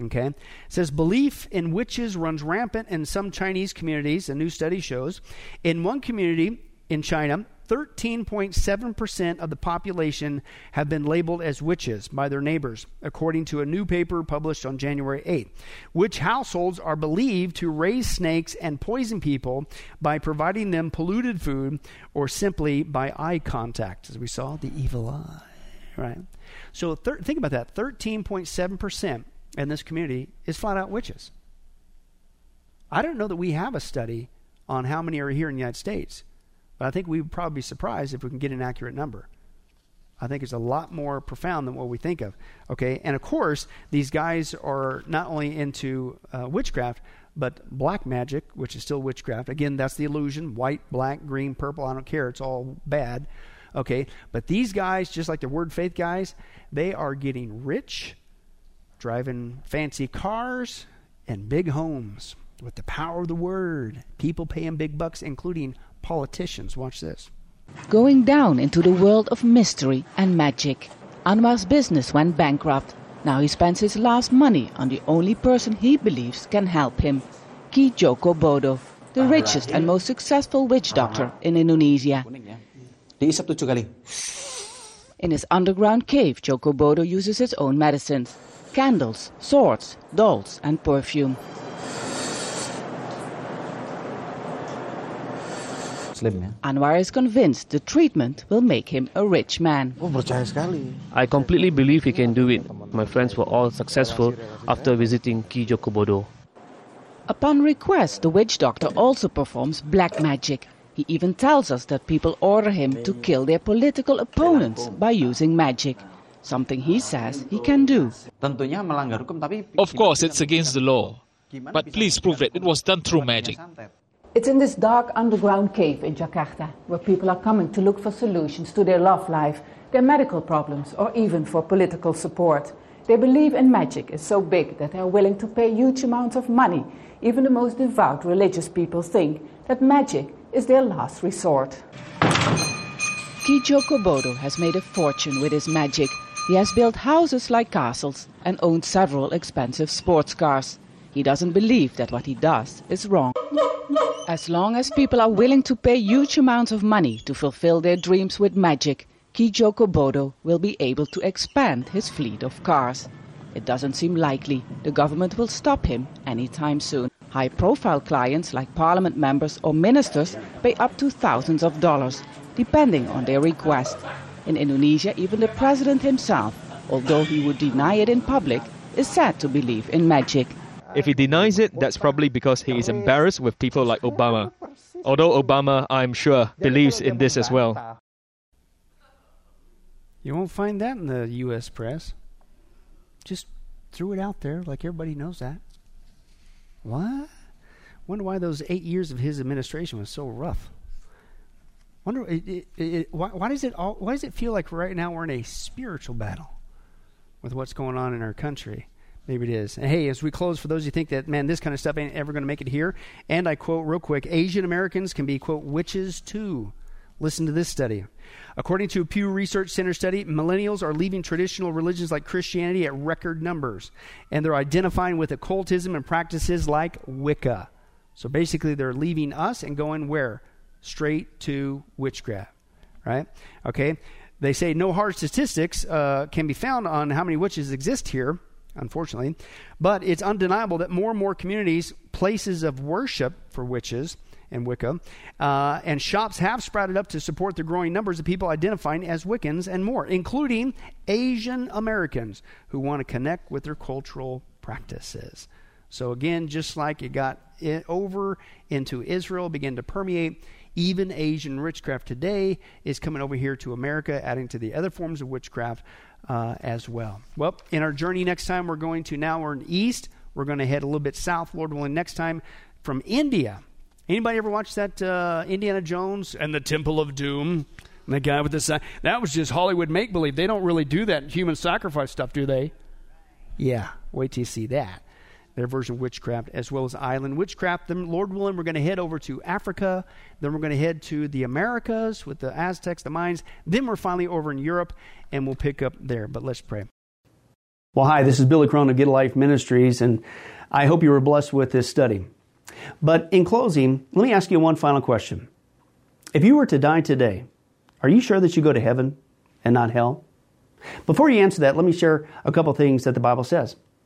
Okay. It says belief in witches runs rampant in some Chinese communities, a new study shows. In one community in China, 13.7% of the population have been labeled as witches by their neighbors, according to a new paper published on January 8th. Witch households are believed to raise snakes and poison people by providing them polluted food or simply by eye contact, as we saw the evil eye. Right? So thir- think about that 13.7% in this community is flat out witches. I don't know that we have a study on how many are here in the United States. But I think we would probably be surprised if we can get an accurate number. I think it's a lot more profound than what we think of. Okay, and of course, these guys are not only into uh, witchcraft, but black magic, which is still witchcraft. Again, that's the illusion white, black, green, purple, I don't care. It's all bad. Okay, but these guys, just like the word faith guys, they are getting rich, driving fancy cars, and big homes with the power of the word. People paying big bucks, including politicians. Watch this. Going down into the world of mystery and magic. Anwar's business went bankrupt. Now he spends his last money on the only person he believes can help him, Ki Joko Bodo, the richest and most successful witch uh-huh. doctor in Indonesia. Diisap tujuh kali. In his underground cave, Joko Bodo uses his own medicines candles, swords, dolls, and perfume. Slim ya. Anwar is convinced the treatment will make him a rich man. Oh, percaya sekali. I completely believe he can do it. My friends were all successful after visiting Ki Joko Bodo. Upon request, the witch doctor also performs black magic. He even tells us that people order him to kill their political opponents by using magic, something he says he can do. Tentunya melanggar hukum tapi Of course, it's against the law. But please prove that it was done through magic. It's in this dark underground cave in Jakarta where people are coming to look for solutions to their love life, their medical problems, or even for political support. They believe in magic is so big that they are willing to pay huge amounts of money. Even the most devout religious people think that magic is their last resort. Kijoko Kobodo has made a fortune with his magic. He has built houses like castles and owned several expensive sports cars. He doesn't believe that what he does is wrong. As long as people are willing to pay huge amounts of money to fulfill their dreams with magic, Ki Joko Bodo will be able to expand his fleet of cars. It doesn't seem likely the government will stop him anytime soon. High profile clients like parliament members or ministers pay up to thousands of dollars, depending on their request. In Indonesia, even the president himself, although he would deny it in public, is said to believe in magic. If he denies it, that's probably because he is embarrassed with people like Obama. Although Obama, I'm sure, believes in this as well. You won't find that in the U.S. press. Just threw it out there like everybody knows that. What? Wonder why those eight years of his administration was so rough. Wonder it, it, it, why, why does it all? Why does it feel like right now we're in a spiritual battle with what's going on in our country? Maybe it is. And hey, as we close, for those who think that, man, this kind of stuff ain't ever going to make it here, and I quote real quick Asian Americans can be, quote, witches too. Listen to this study. According to a Pew Research Center study, millennials are leaving traditional religions like Christianity at record numbers, and they're identifying with occultism and practices like Wicca. So basically, they're leaving us and going where? Straight to witchcraft, right? Okay. They say no hard statistics uh, can be found on how many witches exist here, unfortunately, but it's undeniable that more and more communities, places of worship for witches, and Wicca. Uh, and shops have sprouted up to support the growing numbers of people identifying as Wiccans and more, including Asian Americans who want to connect with their cultural practices. So, again, just like it got over into Israel, began to permeate, even Asian witchcraft today is coming over here to America, adding to the other forms of witchcraft uh, as well. Well, in our journey next time, we're going to now we're in east. We're going to head a little bit south, Lord willing, next time from India. Anybody ever watch that uh, Indiana Jones and the Temple of Doom? And the guy with the sign. That was just Hollywood make believe. They don't really do that human sacrifice stuff, do they? Yeah. Wait till you see that. Their version of witchcraft, as well as island witchcraft. Then, Lord willing, we're going to head over to Africa. Then we're going to head to the Americas with the Aztecs, the Mayans. Then we're finally over in Europe, and we'll pick up there. But let's pray. Well, hi, this is Billy Crone of Get Life Ministries, and I hope you were blessed with this study. But in closing, let me ask you one final question. If you were to die today, are you sure that you go to heaven and not hell? Before you answer that, let me share a couple things that the Bible says.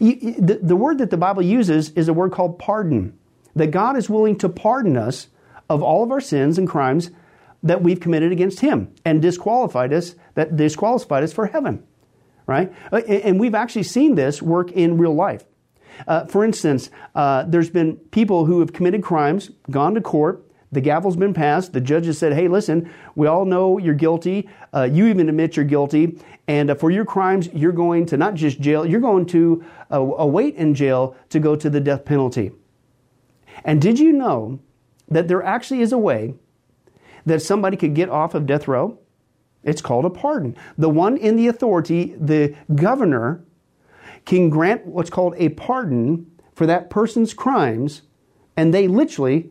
You, the, the word that the Bible uses is a word called pardon. That God is willing to pardon us of all of our sins and crimes that we've committed against Him and disqualified us, that disqualified us for heaven. Right? And we've actually seen this work in real life. Uh, for instance, uh, there's been people who have committed crimes, gone to court, the gavel's been passed. The judge has said, hey, listen, we all know you're guilty. Uh, you even admit you're guilty. And uh, for your crimes, you're going to not just jail, you're going to uh, await in jail to go to the death penalty. And did you know that there actually is a way that somebody could get off of death row? It's called a pardon. The one in the authority, the governor, can grant what's called a pardon for that person's crimes, and they literally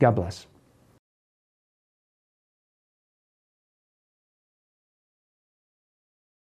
God bless.